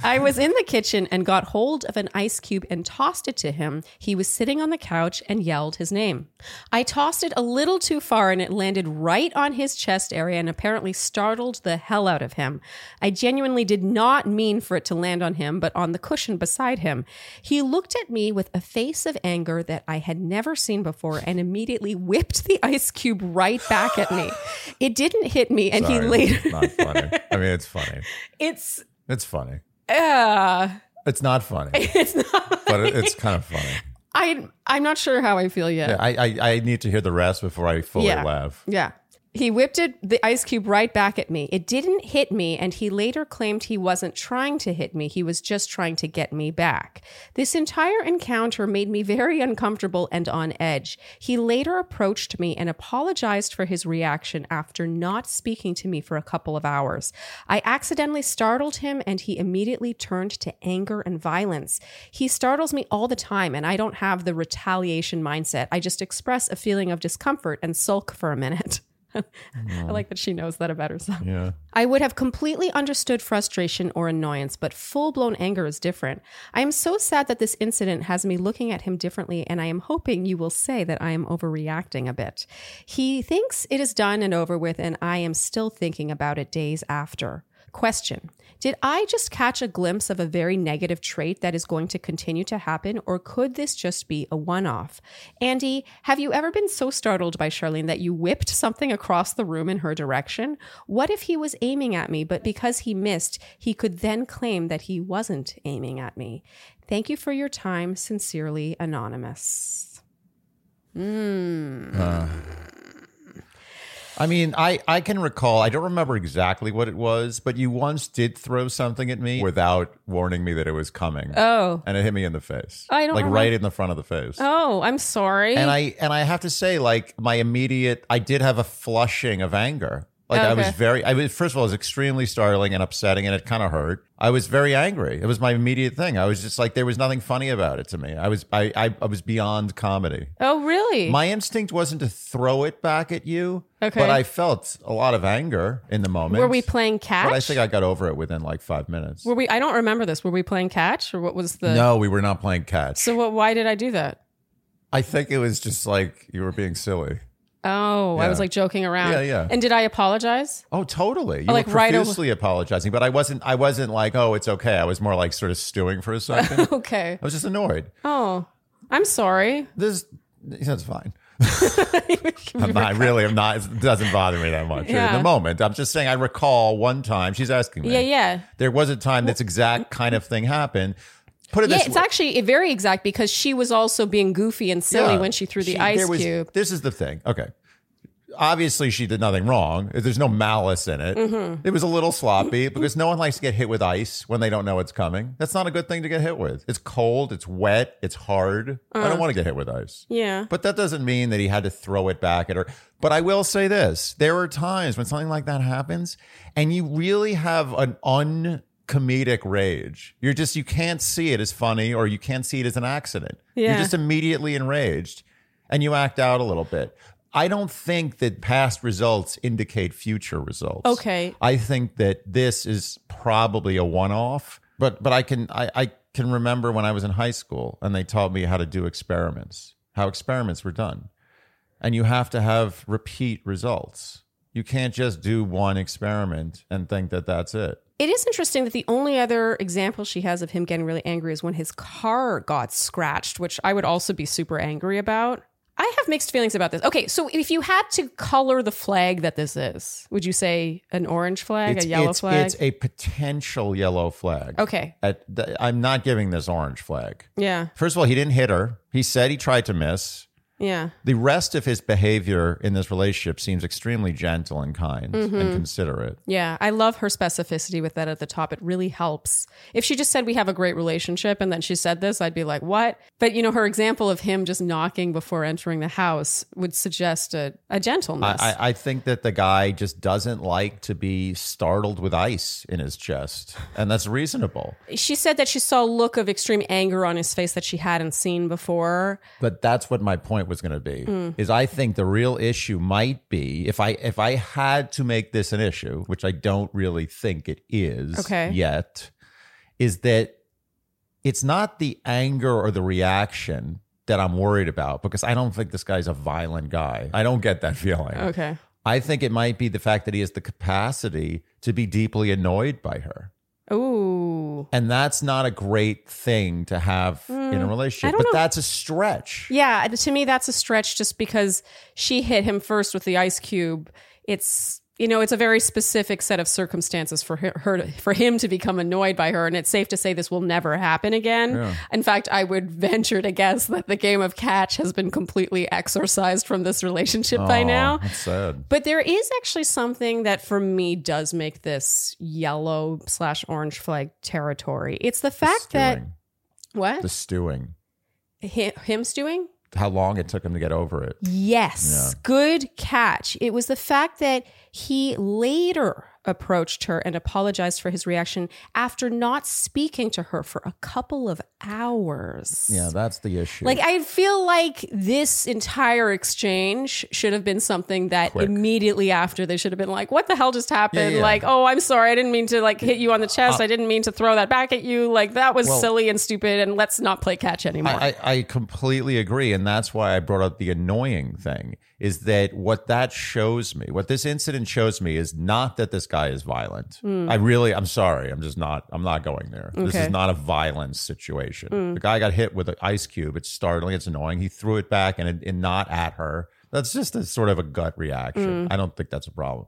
I was in the kitchen and got hold of an ice cube and tossed it to him. He was sitting on the couch and yelled his name. I tossed it a little too far and it landed right on his chest area and apparently startled the hell out of him. I genuinely did not mean for it to land on him, but on the cushion beside him. He looked at me with a face of anger that I had never seen before and immediately whipped the ice cube right back at me. It didn't hit me and he Sorry, later. not funny. I mean, it's funny. It's. It's funny. Uh, It's not funny, it's not. but it, it's kind of funny. I I'm not sure how I feel yet. I, I I need to hear the rest before I fully Yeah. laugh. Yeah. He whipped it, the ice cube right back at me. It didn't hit me, and he later claimed he wasn't trying to hit me. He was just trying to get me back. This entire encounter made me very uncomfortable and on edge. He later approached me and apologized for his reaction after not speaking to me for a couple of hours. I accidentally startled him, and he immediately turned to anger and violence. He startles me all the time, and I don't have the retaliation mindset. I just express a feeling of discomfort and sulk for a minute. Mm. I like that she knows that about herself. Yeah. I would have completely understood frustration or annoyance, but full blown anger is different. I am so sad that this incident has me looking at him differently, and I am hoping you will say that I am overreacting a bit. He thinks it is done and over with, and I am still thinking about it days after. Question Did I just catch a glimpse of a very negative trait that is going to continue to happen, or could this just be a one off? Andy, have you ever been so startled by Shannon that you whipped something across the room in her direction? What if he was aiming at me, but because he missed, he could then claim that he wasn't aiming at me? Thank you for your time. Sincerely, Anonymous. Hmm. Uh, I mean, I, I can recall, I don't remember exactly what it was, but you once did throw something at me without warning me that it was coming. Oh. And it hit me in the face. I don't Like remember- right in the front of the face. Oh, I'm sorry. And I and I have to say, like my immediate, I did have a flushing of anger. Like I was very, I was first of all, it was extremely startling and upsetting, and it kind of hurt. I was very angry. It was my immediate thing. I was just like, there was nothing funny about it to me. I was, I, I, I was beyond comedy. oh, really? My instinct wasn't to throw it back at you, Okay. but I felt a lot of anger in the moment. Were we playing catch? But I think I got over it within like five minutes. Were we? I don't remember this. Were we playing catch, or what was the? no, we were not playing catch. So what? Why did I do that? I think it was just like you were being silly. Oh, I Yeah. was like joking around. Yeah, yeah. And did I apologize? Oh, totally. You oh, like, were right away- profusely apologizing, but I wasn't. I wasn't like, oh, it's okay. I was more like sort of stewing for a second. Okay. I was just annoyed. Oh, I'm sorry. This that's fine. I'm not really. I'm not. It doesn't bother me that much Yeah. in the moment. I'm just saying. I recall one time. She's asking me. Yeah, yeah. There was a time this exact kind of thing happened. Put it Yeah, this it's way. actually very exact because she was also being goofy and silly Yeah. when she threw the She- ice was- cube. This is the thing. Okay. Obviously, she did nothing wrong. There's no malice in it. Mm-hmm. It was a little sloppy because no one likes to get hit with ice when they don't know it's coming. That's not a good thing to get hit with. It's cold, it's wet, it's hard. I Uh. don't want to get hit with ice. Yeah. But that doesn't mean that he had to throw it back at her. But I will say this there are times when something like that happens and you really have an uncomedic rage. You're just, you can't see it as funny or you can't see it as an accident. You're just immediately enraged and you act out a little bit. I don't think that past results indicate future results. Okay. I think that this is probably a one-off, but but I can I, I can remember when I was in high school and they taught me how to do experiments, how experiments were done. And you have to have repeat results. You can't just do one experiment and think that that's it. It is interesting that the only other example she has of him getting really angry is when his car got scratched, which I would also be super angry about. I have mixed feelings about this. Okay, so if you had to color the flag that this is, would you say an orange flag, It's, a yellow it's, flag? it's a potential yellow flag. okay. At the, I'm not giving this orange flag. Yeah. First of all, he didn't hit her. He said he tried to miss. Yeah. The rest of his behavior in this relationship seems extremely gentle and kind Mm-hmm. and considerate. Yeah, I love her specificity with that at the top. It really helps. If she just said we have a great relationship and then she said this, I'd be like, "What?" But you know, her example of him just knocking before entering the house would suggest a, a gentleness. I, I think that the guy just doesn't like to be startled with ice in his chest, and that's reasonable. she said that she saw a look of extreme anger on his face that she hadn't seen before. But that's what my point was going to be. Hmm. Is I think the real issue might be if I if I had to make this an issue, which I don't really think it is Okay. yet, is that it's not the anger or the reaction that I'm worried about because I don't think this guy's a violent guy. I don't get that feeling. Okay. I think it might be the fact that he has the capacity to be deeply annoyed by her. Ooh. And that's not a great thing to have in a relationship. Hmm. But know. that's a stretch. Yeah, to me that's a stretch just because she hit him first with the ice cube. It's you know, it's a very specific set of circumstances for her, her to- for him to become annoyed by her, and it's safe to say this will never happen again. In fact, I would venture to guess that the game of catch has been completely exorcised from this relationship by oh, now. That's sad. But there is actually something that for me does make this yellow slash orange flag territory. It's the fact that what The stewing. Hi- him stewing. How long it took him to get over it. Yes, good catch. It was the fact that he later approached her and apologized for his reaction after not speaking to her for a couple of hours. Yeah, that's the issue. Like I feel like this entire exchange should have been something that Quick. immediately after they should have been like, "What the hell just happened?" Yeah, yeah. Like, "Oh, I'm sorry, I didn't mean to like hit you on the uh, chest. Uh, I didn't mean to throw that back at you. Like that was Well- silly and stupid. And let's not play catch anymore." I, I, I completely agree. And that's why I brought up the annoying thing is that what that shows me, what this incident shows me is not that this guy is violent. Hmm. I really, I'm sorry. I'm just not, I'm not going there. This is not a violence situation. Hmm. The guy got hit with an ice cube. It's startling. It's annoying. He threw it back and, and not at her. That's just a sort of a gut reaction. Hmm. I don't think that's a problem.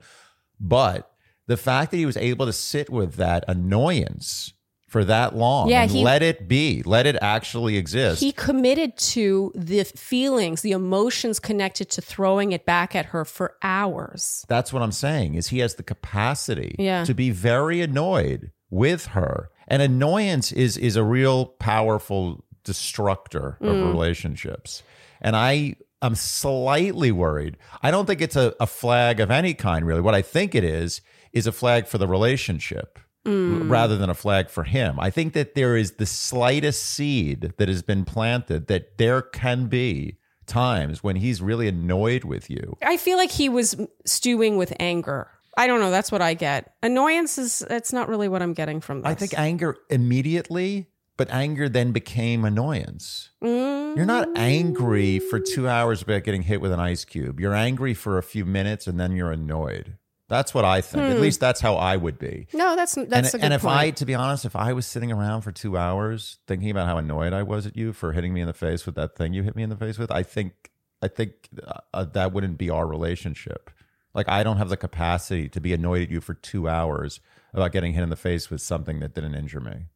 But the fact that he was able to sit with that annoyance for that long Yeah, he- let it be, let it actually exist. he committed to the feelings, the emotions connected to throwing it back at her for hours. That's what I'm saying is he has the capacity Yeah. to be very annoyed with her. And annoyance is is a real powerful destructor of Mm. relationships. And I I'm slightly worried. I don't think it's a, a flag of any kind really. What I think it is is a flag for the relationship. Mm. Rather than a flag for him. I think that there is the slightest seed that has been planted that there can be times when he's really annoyed with you. I feel like he was stewing with anger. I don't know. That's what I get. Annoyance is. that's not really what I'm getting from this. I think anger immediately, but anger then became annoyance. Mm. You're not angry for two hours about getting hit with an ice cube. You're angry for a few minutes and then you're annoyed. That's what I think. At least that's how I would be. No, that's that's and a good and if I, to be honest, if I was sitting around for two hours thinking about how annoyed I was at you for hitting me in the face with that thing you hit me in the face with, I think I think uh, that wouldn't be our relationship. Like I don't have the capacity to be annoyed at you for two hours about getting hit in the face with something that didn't injure me.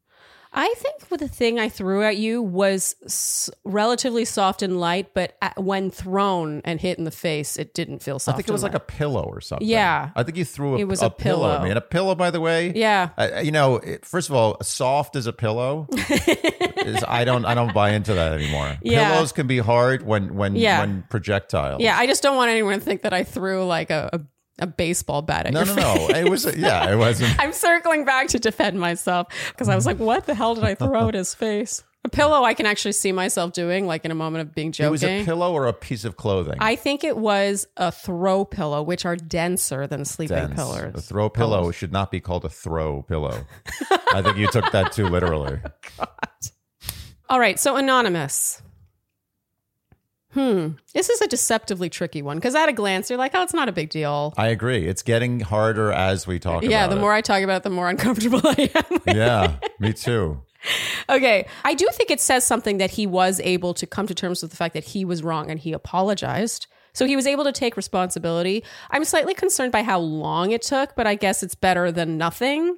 I think the thing I threw at you was s- relatively soft and light, but at, when thrown and hit in the face, it didn't feel soft. I think it was and like a pillow or something. Yeah. I think you threw a, It was a, a pillow. at pillow. me. And a pillow, by the way. yeah. You know, it, first of all, soft as a pillow is I don't I don't buy into that anymore. Yeah. Pillows can be hard when when Yeah. when projectiles. Yeah, I just don't want anyone to think that I threw like a, a, a baseball bat at No, your no, face. no. It was yeah, it wasn't. I'm circling back to defend myself because I was like, what the hell did I throw at his face? A pillow I can actually see myself doing, like in a moment of being joking. It was a pillow or a piece of clothing. I think it was a throw pillow, which are denser than sleeping Dense. pillows. A throw pillow oh. should not be called a throw pillow. I think you took that too literally. Oh, All right, so anonymous. Hmm. This is a deceptively tricky one because at a glance, you're like, oh, it's not a big deal. I agree. It's getting harder as we talk yeah, the it. more I talk about it, the more uncomfortable I am. yeah, me too. okay. I do think it says something that he was able to come to terms with the fact that he was wrong and he apologized. So he was able to take responsibility. I'm slightly concerned by how long it took, but I guess it's better than nothing.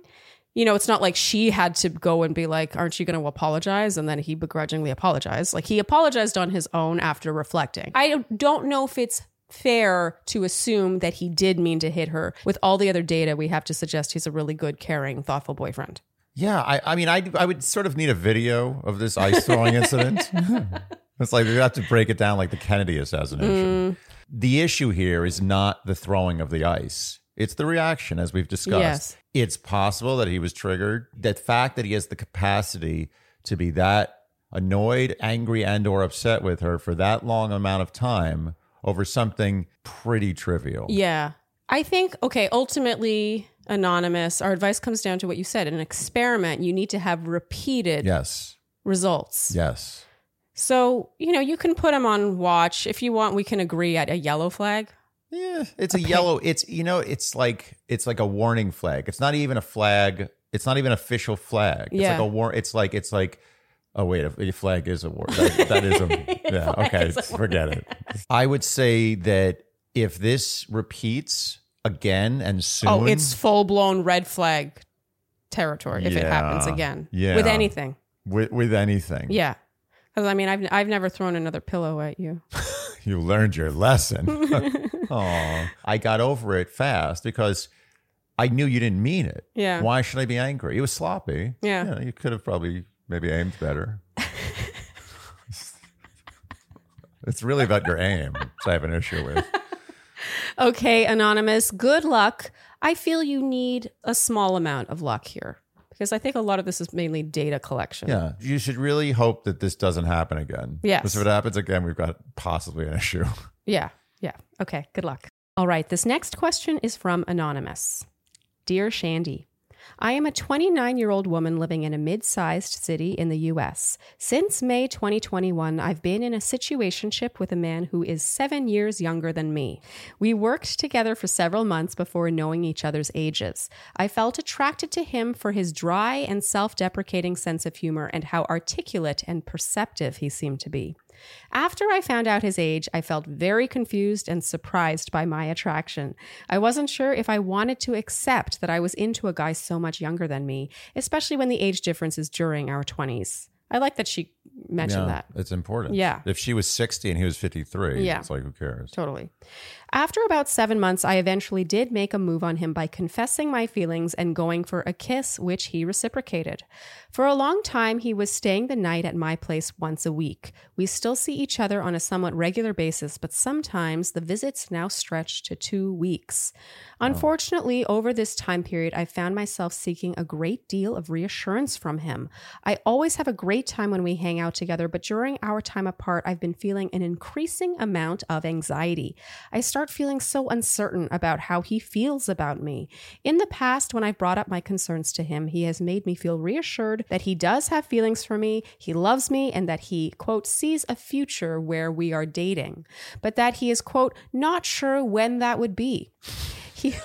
You know, it's not like she had to go and be like, Aren't you going to apologize? And then he begrudgingly apologized. Like he apologized on his own after reflecting. I don't know if it's fair to assume that he did mean to hit her. With all the other data, we have to suggest he's a really good, caring, thoughtful boyfriend. Yeah, I, I mean, I, I would sort of need a video of this ice throwing incident. it's like we have to break it down like the Kennedy assassination. Mm. The issue here is not the throwing of the ice; it's the reaction, as we've discussed. Yes. It's possible that he was triggered. That fact that he has the capacity to be that annoyed, angry, and/or upset with her for that long amount of time over something pretty trivial. Yeah. I think, okay, ultimately, anonymous, our advice comes down to what you said. In an experiment, you need to have repeated Yes. results. Yes. So, you know, you can put them on watch. If you want, we can agree at a yellow flag. Yeah, it's a, yellow. It's you know, it's like it's like a warning flag. It's not even a flag. It's not even official flag. It's Yeah. like a war. It's like it's like. Oh wait, a, a flag is a war. That, that is a yeah. Okay, a forget it. I would say that if this repeats again and oh, soon. Oh, it's full blown red flag territory if it happens again. Yeah. With anything. with, with anything. Yeah. Because I mean, I've I've never thrown another pillow at you. You learned your lesson. oh, I got over it fast because I knew you didn't mean it. Yeah. Why should I be angry? It was sloppy. Yeah. You, know, you could have probably maybe aimed better. it's really about your aim, which I have an issue with. Okay, anonymous. Good luck. I feel you need a small amount of luck here because I think a lot of this is mainly data collection. Yeah. You should really hope that this doesn't happen again. Yes. Because if it happens again, we've got possibly an issue. Yeah. Yeah. Okay. Good luck. All right. This next question is from Anonymous. Dear Shandy, I am a 29 year old woman living in a mid sized city in the US. Since May 2021, I've been in a situationship with a man who is seven years younger than me. We worked together for several months before knowing each other's ages. I felt attracted to him for his dry and self deprecating sense of humor and how articulate and perceptive he seemed to be. After I found out his age, I felt very confused and surprised by my attraction. I wasn't sure if I wanted to accept that I was into a guy so much younger than me, especially when the age difference is during our 20s. I like that she mentioned yeah. that. It's important. Yeah. If she was 60 and he was 53, Yeah. it's like, who cares? Totally. After about seven months, I eventually did make a move on him by confessing my feelings and going for a kiss, which he reciprocated. For a long time, he was staying the night at my place once a week. We still see each other on a somewhat regular basis, but sometimes the visits now stretch to two weeks. Unfortunately, over this time period, I found myself seeking a great deal of reassurance from him. I always have a great time when we hang out together, but during our time apart, I've been feeling an increasing amount of anxiety. I start feeling so uncertain about how he feels about me. In the past, when I've brought up my concerns to him, he has made me feel reassured that he does have feelings for me, he loves me, and that he, quote, sees a future where we are dating, but that he is, quote, not sure when that would be. He.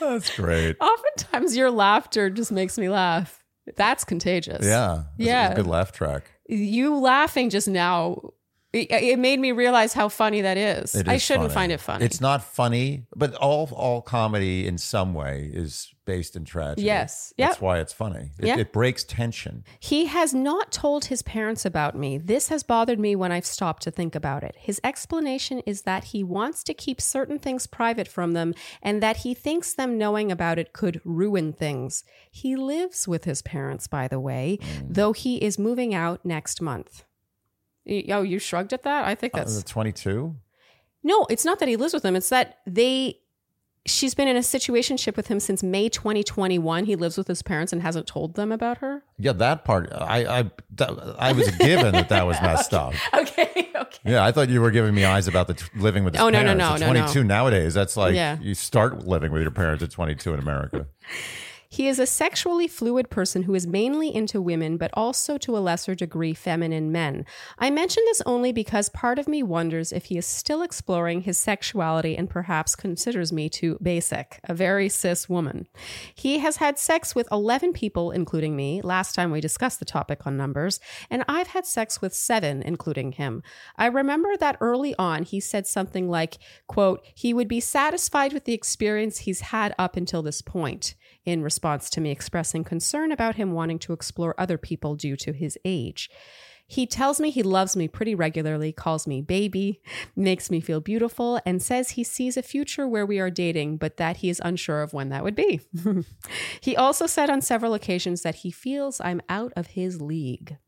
That's great. Oftentimes, your laughter just makes me laugh. That's contagious. Yeah. Yeah. It's a good laugh track. You laughing just now, it, it made me realize how funny that is. It I shouldn't funny. find it funny. It's not funny, but all all comedy in some way is based in tragedy. Yes. That's why it's funny. It, Yeah. it breaks tension. He has not told his parents about me. This has bothered me when I've stopped to think about it. His explanation is that he wants to keep certain things private from them and that he thinks them knowing about it could ruin things. He lives with his parents, by the way, though he is moving out next month. Oh, you shrugged at that? I think that's. Uh, 22? No, it's not that he lives with them. It's that they. She's been in a situationship with him since May 2021. He lives with his parents and hasn't told them about her. Yeah, that part. I I that, I was given that that was messed up. Okay, okay. Yeah, I thought you were giving me eyes about the t- living with his Oh, no, no, no, At no, no. 22 nowadays, that's like Yeah. you start living with your parents at 22 in America. He is a sexually fluid person who is mainly into women, but also to a lesser degree feminine men. I mention this only because part of me wonders if he is still exploring his sexuality and perhaps considers me too basic, a very cis woman. He has had sex with 11 people, including me, last time we discussed the topic on numbers, and I've had sex with seven, including him. I remember that early on he said something like, quote, he would be satisfied with the experience he's had up until this point in response to me expressing concern about him wanting to explore other people due to his age. He tells me he loves me pretty regularly, calls me baby, makes me feel beautiful, and says he sees a future where we are dating, but that he is unsure of when that would be. he also said on several occasions that he feels I'm out of his league.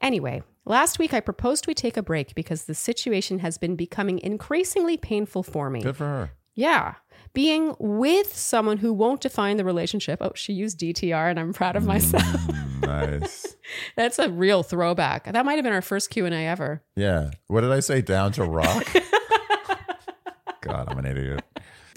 Anyway, last week I proposed we take a break because the situation has been becoming increasingly painful for me. Good for her. Yeah. Being with someone who won't define the relationship. Oh, she used DTR and I'm proud of myself. Mm, nice. That's a real throwback. That might have been our first Q&A ever. Yeah. What did I say? Down to rock? God, I'm an idiot.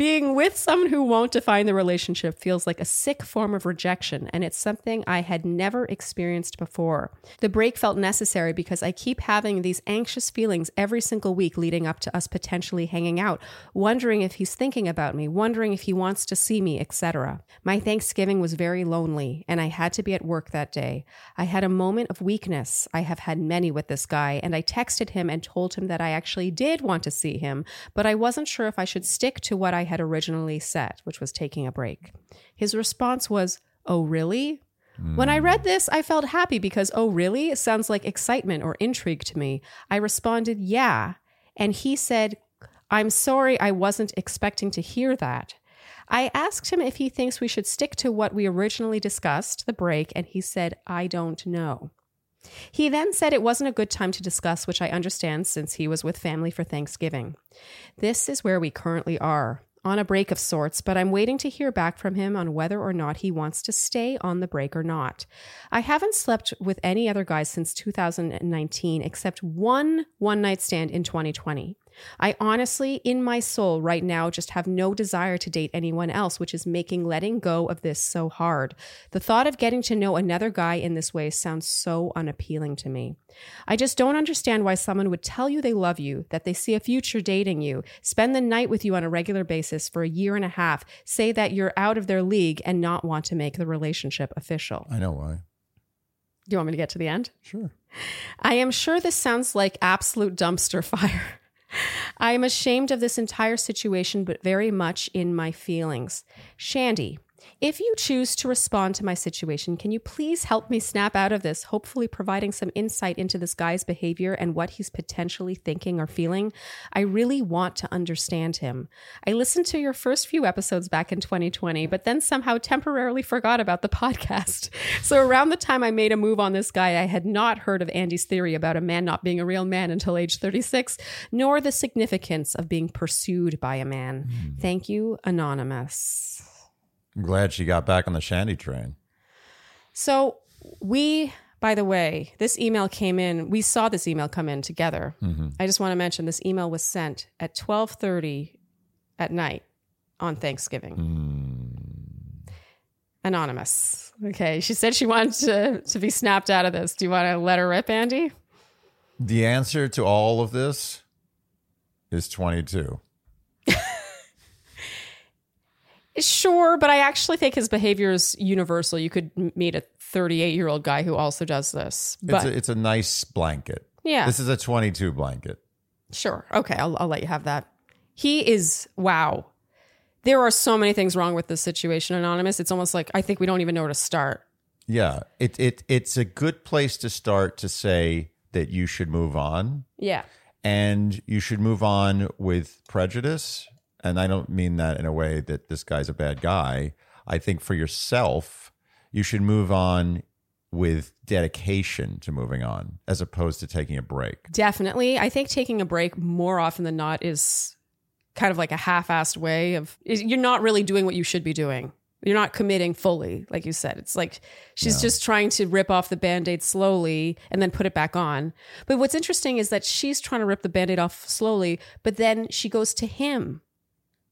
Being with someone who won't define the relationship feels like a sick form of rejection, and it's something I had never experienced before. The break felt necessary because I keep having these anxious feelings every single week leading up to us potentially hanging out, wondering if he's thinking about me, wondering if he wants to see me, etc. My Thanksgiving was very lonely, and I had to be at work that day. I had a moment of weakness. I have had many with this guy, and I texted him and told him that I actually did want to see him, but I wasn't sure if I should stick to what I had originally set, which was taking a break. His response was, Oh, really? When I read this, I felt happy because, oh, really? sounds like excitement or intrigue to me. I responded, yeah. And he said, I'm sorry, I wasn't expecting to hear that. I asked him if he thinks we should stick to what we originally discussed, the break, and he said, I don't know. He then said it wasn't a good time to discuss, which I understand since he was with family for Thanksgiving. This is where we currently are, on a break of sorts, but I'm waiting to hear back from him on whether or not he wants to stay on the break or not. I haven't slept with any other guys since 2019 except one one night stand in 2020. I honestly, in my soul right now, just have no desire to date anyone else, which is making letting go of this so hard. The thought of getting to know another guy in this way sounds so unappealing to me. I just don't understand why someone would tell you they love you, that they see a future dating you, spend the night with you on a regular basis for a year and a half, say that you're out of their league, and not want to make the relationship official. I know why. Do you want me to get to the end? Sure. I am sure this sounds like absolute dumpster fire. I am ashamed of this entire situation, but very much in my feelings. Shandy, if you choose to respond to my situation, can you please help me snap out of this, hopefully providing some insight into this guy's behavior and what he's potentially thinking or feeling? I really want to understand him. I listened to your first few episodes back in 2020, but then somehow temporarily forgot about the podcast. So around the time I made a move on this guy, I had not heard of Andy's theory about a man not being a real man until age 36, nor the significance of being pursued by a man. Hmm. Thank you, Anonymous. I'm glad she got back on the Shandy train. So we, by the way, this email came in. We saw this email come in together. Mm-hmm. I just want to mention this email was sent at twelve thirty at night on Thanksgiving. Hmm. Anonymous. Okay, she said she wanted to to be snapped out of this. Do you want to let her rip, Andy? The answer to all of this is 22. Sure, but I actually think his behavior is universal. You could meet a 38 year old guy who also does this. It's But a, it's a nice blanket. yeah, This is a 22 blanket. Sure. Okay. I'll, I'll let you have that. He is, wow. There are so many things wrong with this situation, Anonymous. It's almost like I think we don't even know where to start. Yeah, it it it's a good place to start to say that you should move on Yeah. and you should move on with prejudice. And I don't mean that in a way that this guy's a bad guy. I think for yourself, you should move on with dedication to moving on as opposed to taking a break. Definitely. I think taking a break more often than not is kind of like a half assed way of, you're not really doing what you should be doing. You're not committing fully, like you said. It's like she's just trying to rip off the band aid slowly and then put it back on. But what's interesting is that she's trying to rip the band aid off slowly, but then she goes to him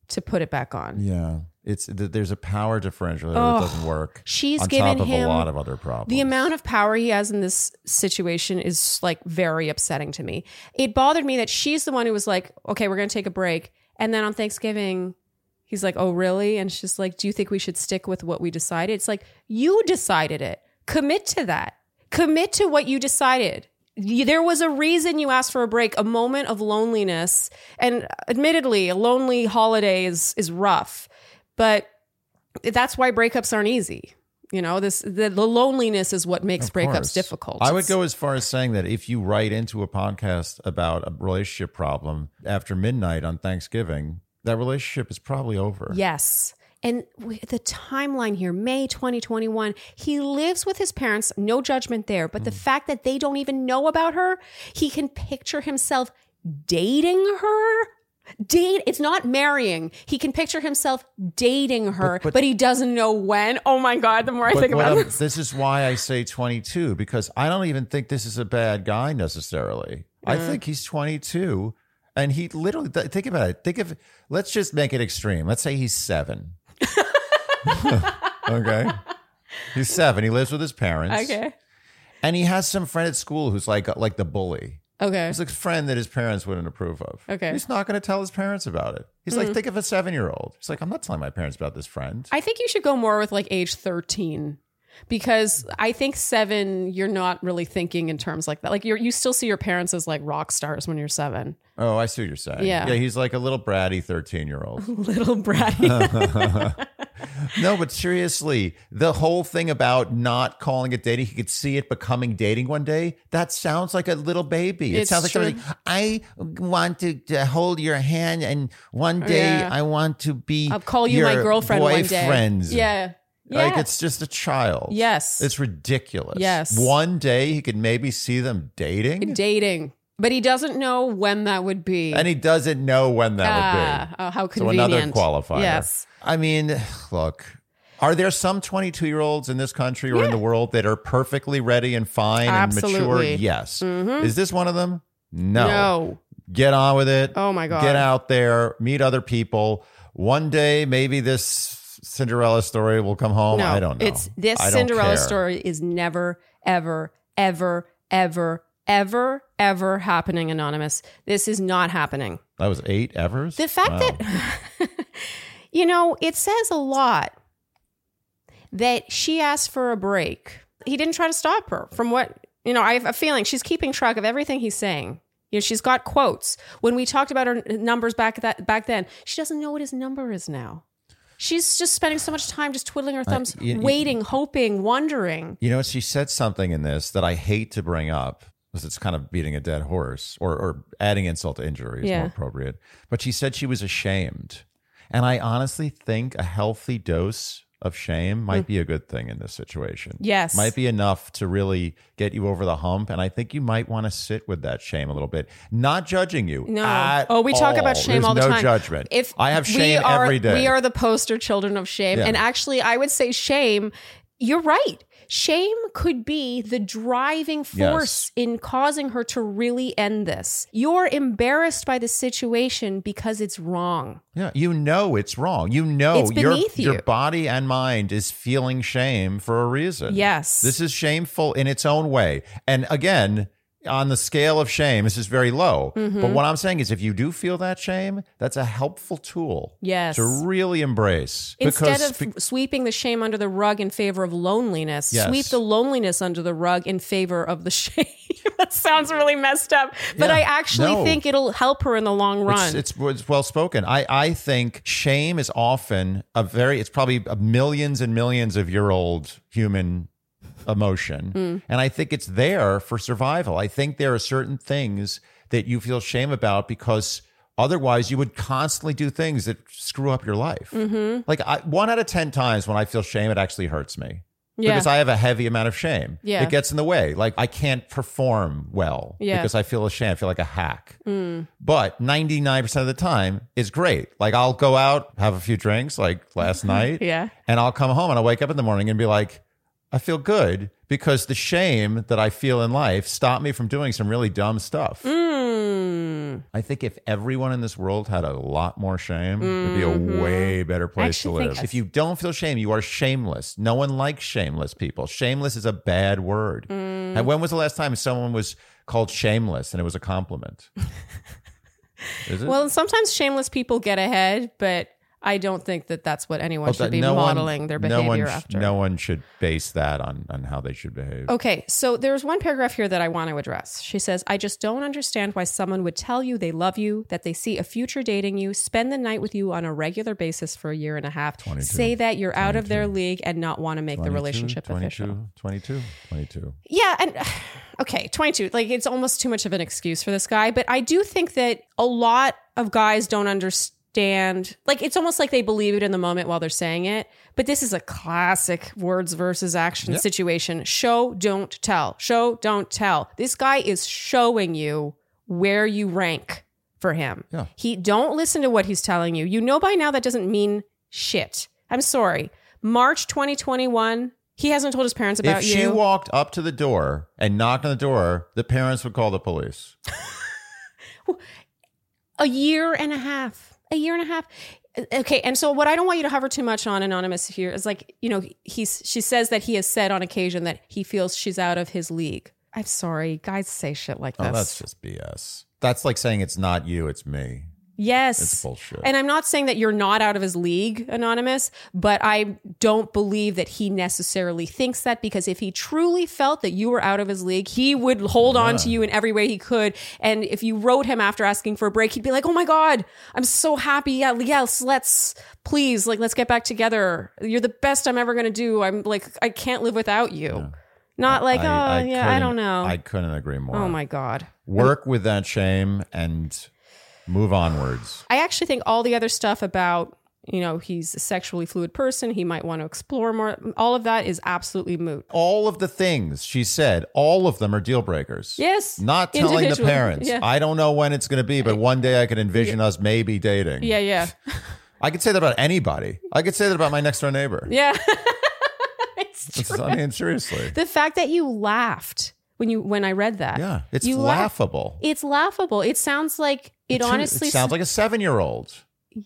to put it back on. Yeah. It's th- there's a power differential there that doesn't work. she's on given top of him a lot of other problems. The amount of power he has in this situation is like very upsetting to me. It bothered me that she's the one who was like, okay, we're going to take a break. And then on Thanksgiving, he's like, oh, really? And she's like, do you think we should stick with what we decided? It's like, you decided it. Commit to that. Commit to what you decided. There was a reason you asked for a break, a moment of loneliness. And admittedly, a lonely holiday is, is rough, but that's why breakups aren't easy. You know, this the, the loneliness is what makes Of breakups course. difficult. I would go as far as saying that if you write into a podcast about a relationship problem after midnight on Thanksgiving, that relationship is probably over. Yes. And the timeline here, May 2021, he lives with his parents, no judgment there. But Mm. the fact that they don't even know about her, he can picture himself dating her. Date, it's not marrying. He can picture himself dating her, but, but- he doesn't know when. Oh my God, the more I think about I'm- this. this is why I say 22 because I don't even think this is a bad guy necessarily. I Mm. think he's 22 And he literally think about it. Think of let's just make it extreme. Let's say he's seven. okay. He's seven. He lives with his parents. Okay. And he has some friend at school who's like like the bully. Okay. He's a friend that his parents wouldn't approve of. Okay. He's not going to tell his parents about it. He's like, mm. think of a seven year old. He's like, I'm not telling my parents about this friend. I think you should go more with like age 13 because I think seven, you're not really thinking in terms like that. Like you're, you still see your parents as like rock stars when you're seven. oh, I see what you're saying. Yeah. Yeah. He's like a little bratty 13 year old. Little bratty. no, but seriously, the whole thing about not calling it dating, he could see it becoming dating one day. That sounds like a little baby. It It's sounds like true. I want to, to hold your hand, and one oh, day Yeah. I want to be. I'll call you my girlfriend one day. boyfriend. Yeah. Like it's just a child. Yes. It's ridiculous. Yes. One day he could maybe see them dating. dating, but he doesn't know when that would be. and he doesn't know when that would be. Ah, oh, how So convenient. another qualifier. Yes. I mean, look, are there some 22 year olds in this country or in the world that are perfectly ready and fine Absolutely. Mm-hmm. and mature? Yes. Is this one of them? No. No. Get on with it. Oh my God. Get out there, meet other people. One day, maybe this Cinderella story will come home. No, I don't know. It's this Cinderella care. story is never, ever, ever, ever, ever, ever happening. Anonymous. This is not happening. That was eight evers. The fact Wow. that, you know, it says a lot that she asked for a break. He didn't try to stop her from what, you know, I have a feeling she's keeping track of everything he's saying. You know, she's got quotes. When we talked about her numbers back that back then, she doesn't know what his number is now. She's just spending so much time just twiddling her thumbs, you- you- waiting, hoping, wondering. You know, she said something in this that I hate to bring up because it's kind of beating a dead horse or, or adding insult to injury is Yeah. more appropriate. But she said she was ashamed. And I honestly think a healthy dose of shame might be a good thing in this situation. Mm. Yes. Might be enough to really get you over the hump. And I think you might want to sit with that shame a little bit. Not judging you. No. oh, we talk all. about shame There's all the time. no time. judgment. If I have shame are, every day. We are the poster children of shame. Yeah. And actually, I would say shame, you're right. Shame could be the driving force in causing her to really end this. You're embarrassed by the situation because it's wrong. Yeah, you know it's wrong. You know It's your you. your body and mind is feeling shame for a reason. Yes. This is shameful in its own way. And again, on the scale of shame, this is very low. Mm-hmm. But what I'm saying is if you do feel that shame, that's a helpful tool Yes. to really embrace. Instead because of sweeping the shame under the rug in favor of loneliness, Yes. sweep the loneliness under the rug in favor of the shame. that sounds really messed up, but Yeah. I actually No. think it'll help her in the long run. It's, it's, it's well spoken. I, I think shame is often a very, it's probably a millions and millions of year old human emotion. Mm. And I think it's there for survival. I think there are certain things that you feel shame about because otherwise you would constantly do things that screw up your life. Mm-hmm. Like I, one out of 10 times when I feel shame, it actually hurts me. Yeah. Because I have a heavy amount of shame. Yeah. It gets in the way. Like I can't perform well Yeah. Mm. because I feel ashamed. I feel like a hack. But 99% of the time is great. Like I'll go out, have a few drinks like last night. Yeah. And I'll come home and I'll wake up in the morning and be like, I feel good because the shame that I feel in life stopped me from doing some really dumb stuff. Mm. I think if everyone in this world had a lot more shame, it'd be a way better place to Mm-hmm. live. If you don't feel shame, you are shameless. No one likes shameless people. Shameless is a bad word. Mm. And when was the last time someone was called shameless and it was a compliment? Is it? Well, sometimes shameless people get ahead, but I don't think that that's what anyone Well, should be no one- modeling their no one behavior sh- after. No one should base that on, on how they should behave. Okay, so there's one paragraph here that I want to address. She says, I just don't understand why someone would tell you they love you, that they see a future dating you, spend the night with you on a regular basis for a year and a half, 22. say that you're out of their league and not want to make the relationship 22, official. 22, 22. Yeah, and okay, 22. Like it's almost too much of an excuse for this guy, but I do think that a lot of guys don't understand like it's almost like they believe it in the moment while they're saying it, but this is a classic words versus action Yeah. situation. Show, don't tell. Show, don't tell. This guy is showing you where you rank for him. Yeah. He don't listen to what he's telling you. You know by now that doesn't mean shit. I'm sorry. March 2021, he hasn't told his parents about you. If you. she walked up to the door and knocked on the door, the parents would call the police. A year and a half. A year and a half. Okay, and so what I don't want you to hover too much on anonymous here is like, you know, he's she says that he has said on occasion that he feels she's out of his league. I'm sorry, guys say shit like Oh, this. that's just BS. That's like saying it's not you, it's me. Yes. It's bullshit. And I'm not saying that you're not out of his league, Anonymous, but I don't believe that he necessarily thinks that because if he truly felt that you were out of his league, he would hold on to you in every way he could. And if you wrote him after asking for a break, he'd be like, Oh my God, I'm so happy. Yeah, yes, let's please, like, let's get back together. You're the best I'm ever going to do. I'm like, I can't live without you. Not like, oh, yeah, I don't know. I couldn't agree more. oh my God. Work with that shame and move onwards. I actually think all the other stuff about, you know, he's a sexually fluid person, he might want to explore more, all of that is absolutely moot. All of the things she said, all of them are deal breakers. Yes. Not telling the parents. Yeah. I don't know when it's going to be, but one day I could envision us maybe dating. Yeah, yeah. I could say that about anybody. I could say that about my next door neighbor. Yeah. It's- true. I mean, seriously. The fact that you laughed when you when I read that. Yeah, it's you laugh- laughable. It's laughable. It sounds like it It's- honestly it sounds like a seven year old.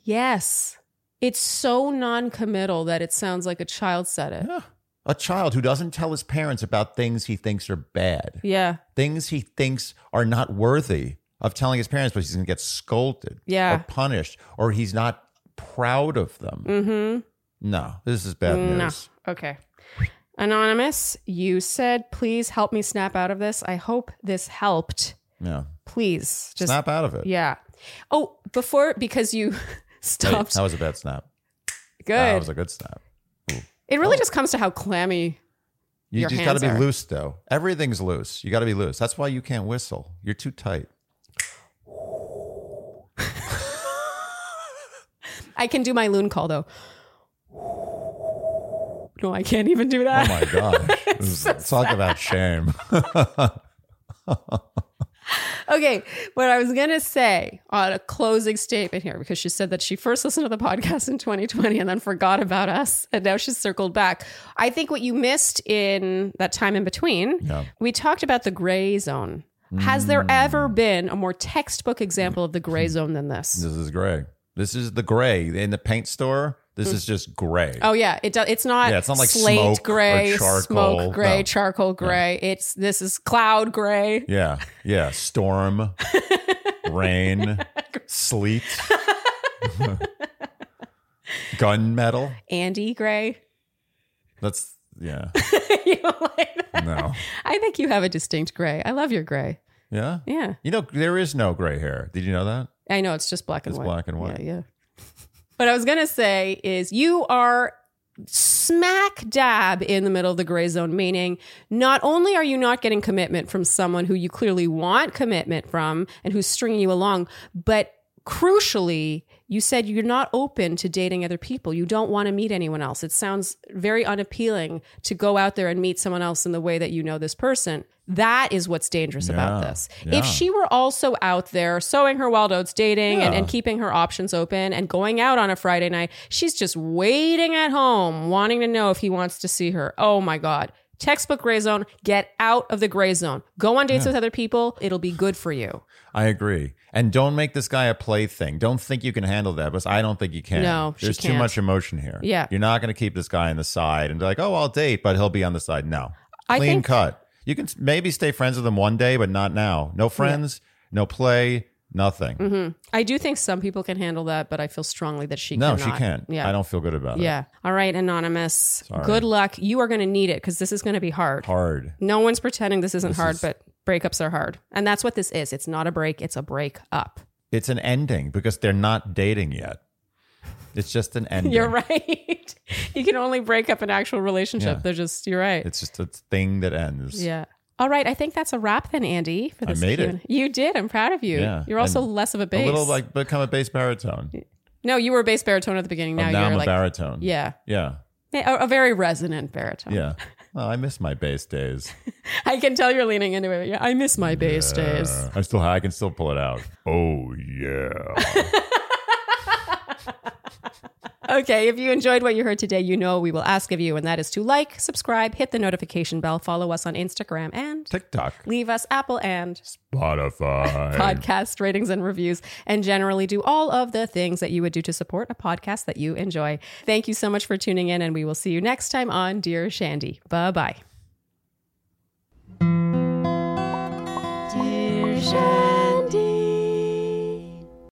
Yes. It's so non-committal that it sounds like a child said it. Yeah. A child who doesn't tell his parents about things he thinks are bad, Yeah. things he thinks are not worthy of telling his parents, but he's going to get scolded Yeah. or punished, or he's not proud of them. Mm-hmm. No, this is bad No. news. Okay. Anonymous, you said, please help me snap out of this. I hope this helped. Yeah. Please. Just Snap out of it. Yeah. Oh, before because you Wait, stopped. that was a bad snap. Good. That was a good snap. it really oh. just comes to how clammy. You Your just got to be are. loose, though. Everything's loose. You got to be loose. That's why you can't whistle. You're too tight. I can do my loon call though. No, I can't even do that. Oh my gosh. Is- Talk about shame. Okay, what I was gonna say on a closing statement here, because she said that she first listened to the podcast in 2020 and then forgot about us, and now she's circled back. I think what you missed in that time in between, Yeah. we talked about the gray zone. Has Mm. there ever been a more textbook example of the gray zone than this? This is gray. This is the gray in the paint store. This mm. is just gray. Oh yeah, it do, it's not. Yeah, it's not like slate gray, charcoal. smoke gray, No. charcoal gray. It's this is cloud gray. Yeah, yeah. Storm, rain, sleet, gunmetal. Andy gray. That's yeah. you don't like that? No. I think you have a distinct gray. I love your gray. Yeah. Yeah, You know there is no gray hair. Did you know that? I know it's just black and It's white. black and white. Yeah, yeah. What I was gonna say is you are smack dab in the middle of the gray zone, meaning not only are you not getting commitment from someone who you clearly want commitment from and who's stringing you along, but crucially, you said you're not open to dating other people. You don't want to meet anyone else. It sounds very unappealing to go out there and meet someone else in the way that you know this person. That is what's dangerous about this. yeah. If she were also out there sowing her wild oats, dating and, and keeping her options open and going out on a Friday night, she's just waiting at home, wanting to know if he wants to see her. Oh my God. Textbook gray zone. Get out of the gray zone. Go on dates with other people. It'll be good for you. I agree. And don't make this guy a plaything. Don't think you can handle that because I don't think you can. No, There's too much emotion here. Yeah. You're not going to keep this guy on the side and be like, oh, I'll date, but he'll be on the side. No. I Clean think- cut. You can maybe stay friends with him one day, but not now. No friends, no play, nothing. Mm-hmm. I do think some people can handle that, but I feel strongly that she No, cannot. she can't. Yeah. I don't feel good about it. Yeah. All right, Anonymous. Good luck. You are going to need it because this is going to be hard. Hard. No one's pretending this isn't hard, is- but breakups are hard. And that's what this is. It's not a break, it's a break up. It's an ending because they're not dating yet. It's just an ending. You're right. you can only break up an actual relationship. Yeah. They're just, you're right. It's just a thing that ends. yeah. All right. I think that's a wrap then, Andy. For I made it. Q&A. You did. I'm proud of you. Yeah. You're also And less of a bass. A little like become a bass baritone. no, you were a bass baritone at the beginning. Now, Oh, now you're I'm a baritone. yeah. Yeah. Yeah, A, a very resonant baritone. Yeah. Well, I miss my bass days. I can tell you're leaning into it. Yeah, I miss my bass days. Uh, I still I can still pull it out. Oh yeah. okay, if you enjoyed what you heard today, you know we will ask of you, and that is to like, subscribe, hit the notification bell, follow us on Instagram and TikTok, leave us Apple and Spotify podcast ratings and reviews, and generally do all of the things that you would do to support a podcast that you enjoy. Thank you so much for tuning in, and we will see you next time on Dear Shandy. Bye bye. Dear Shandy.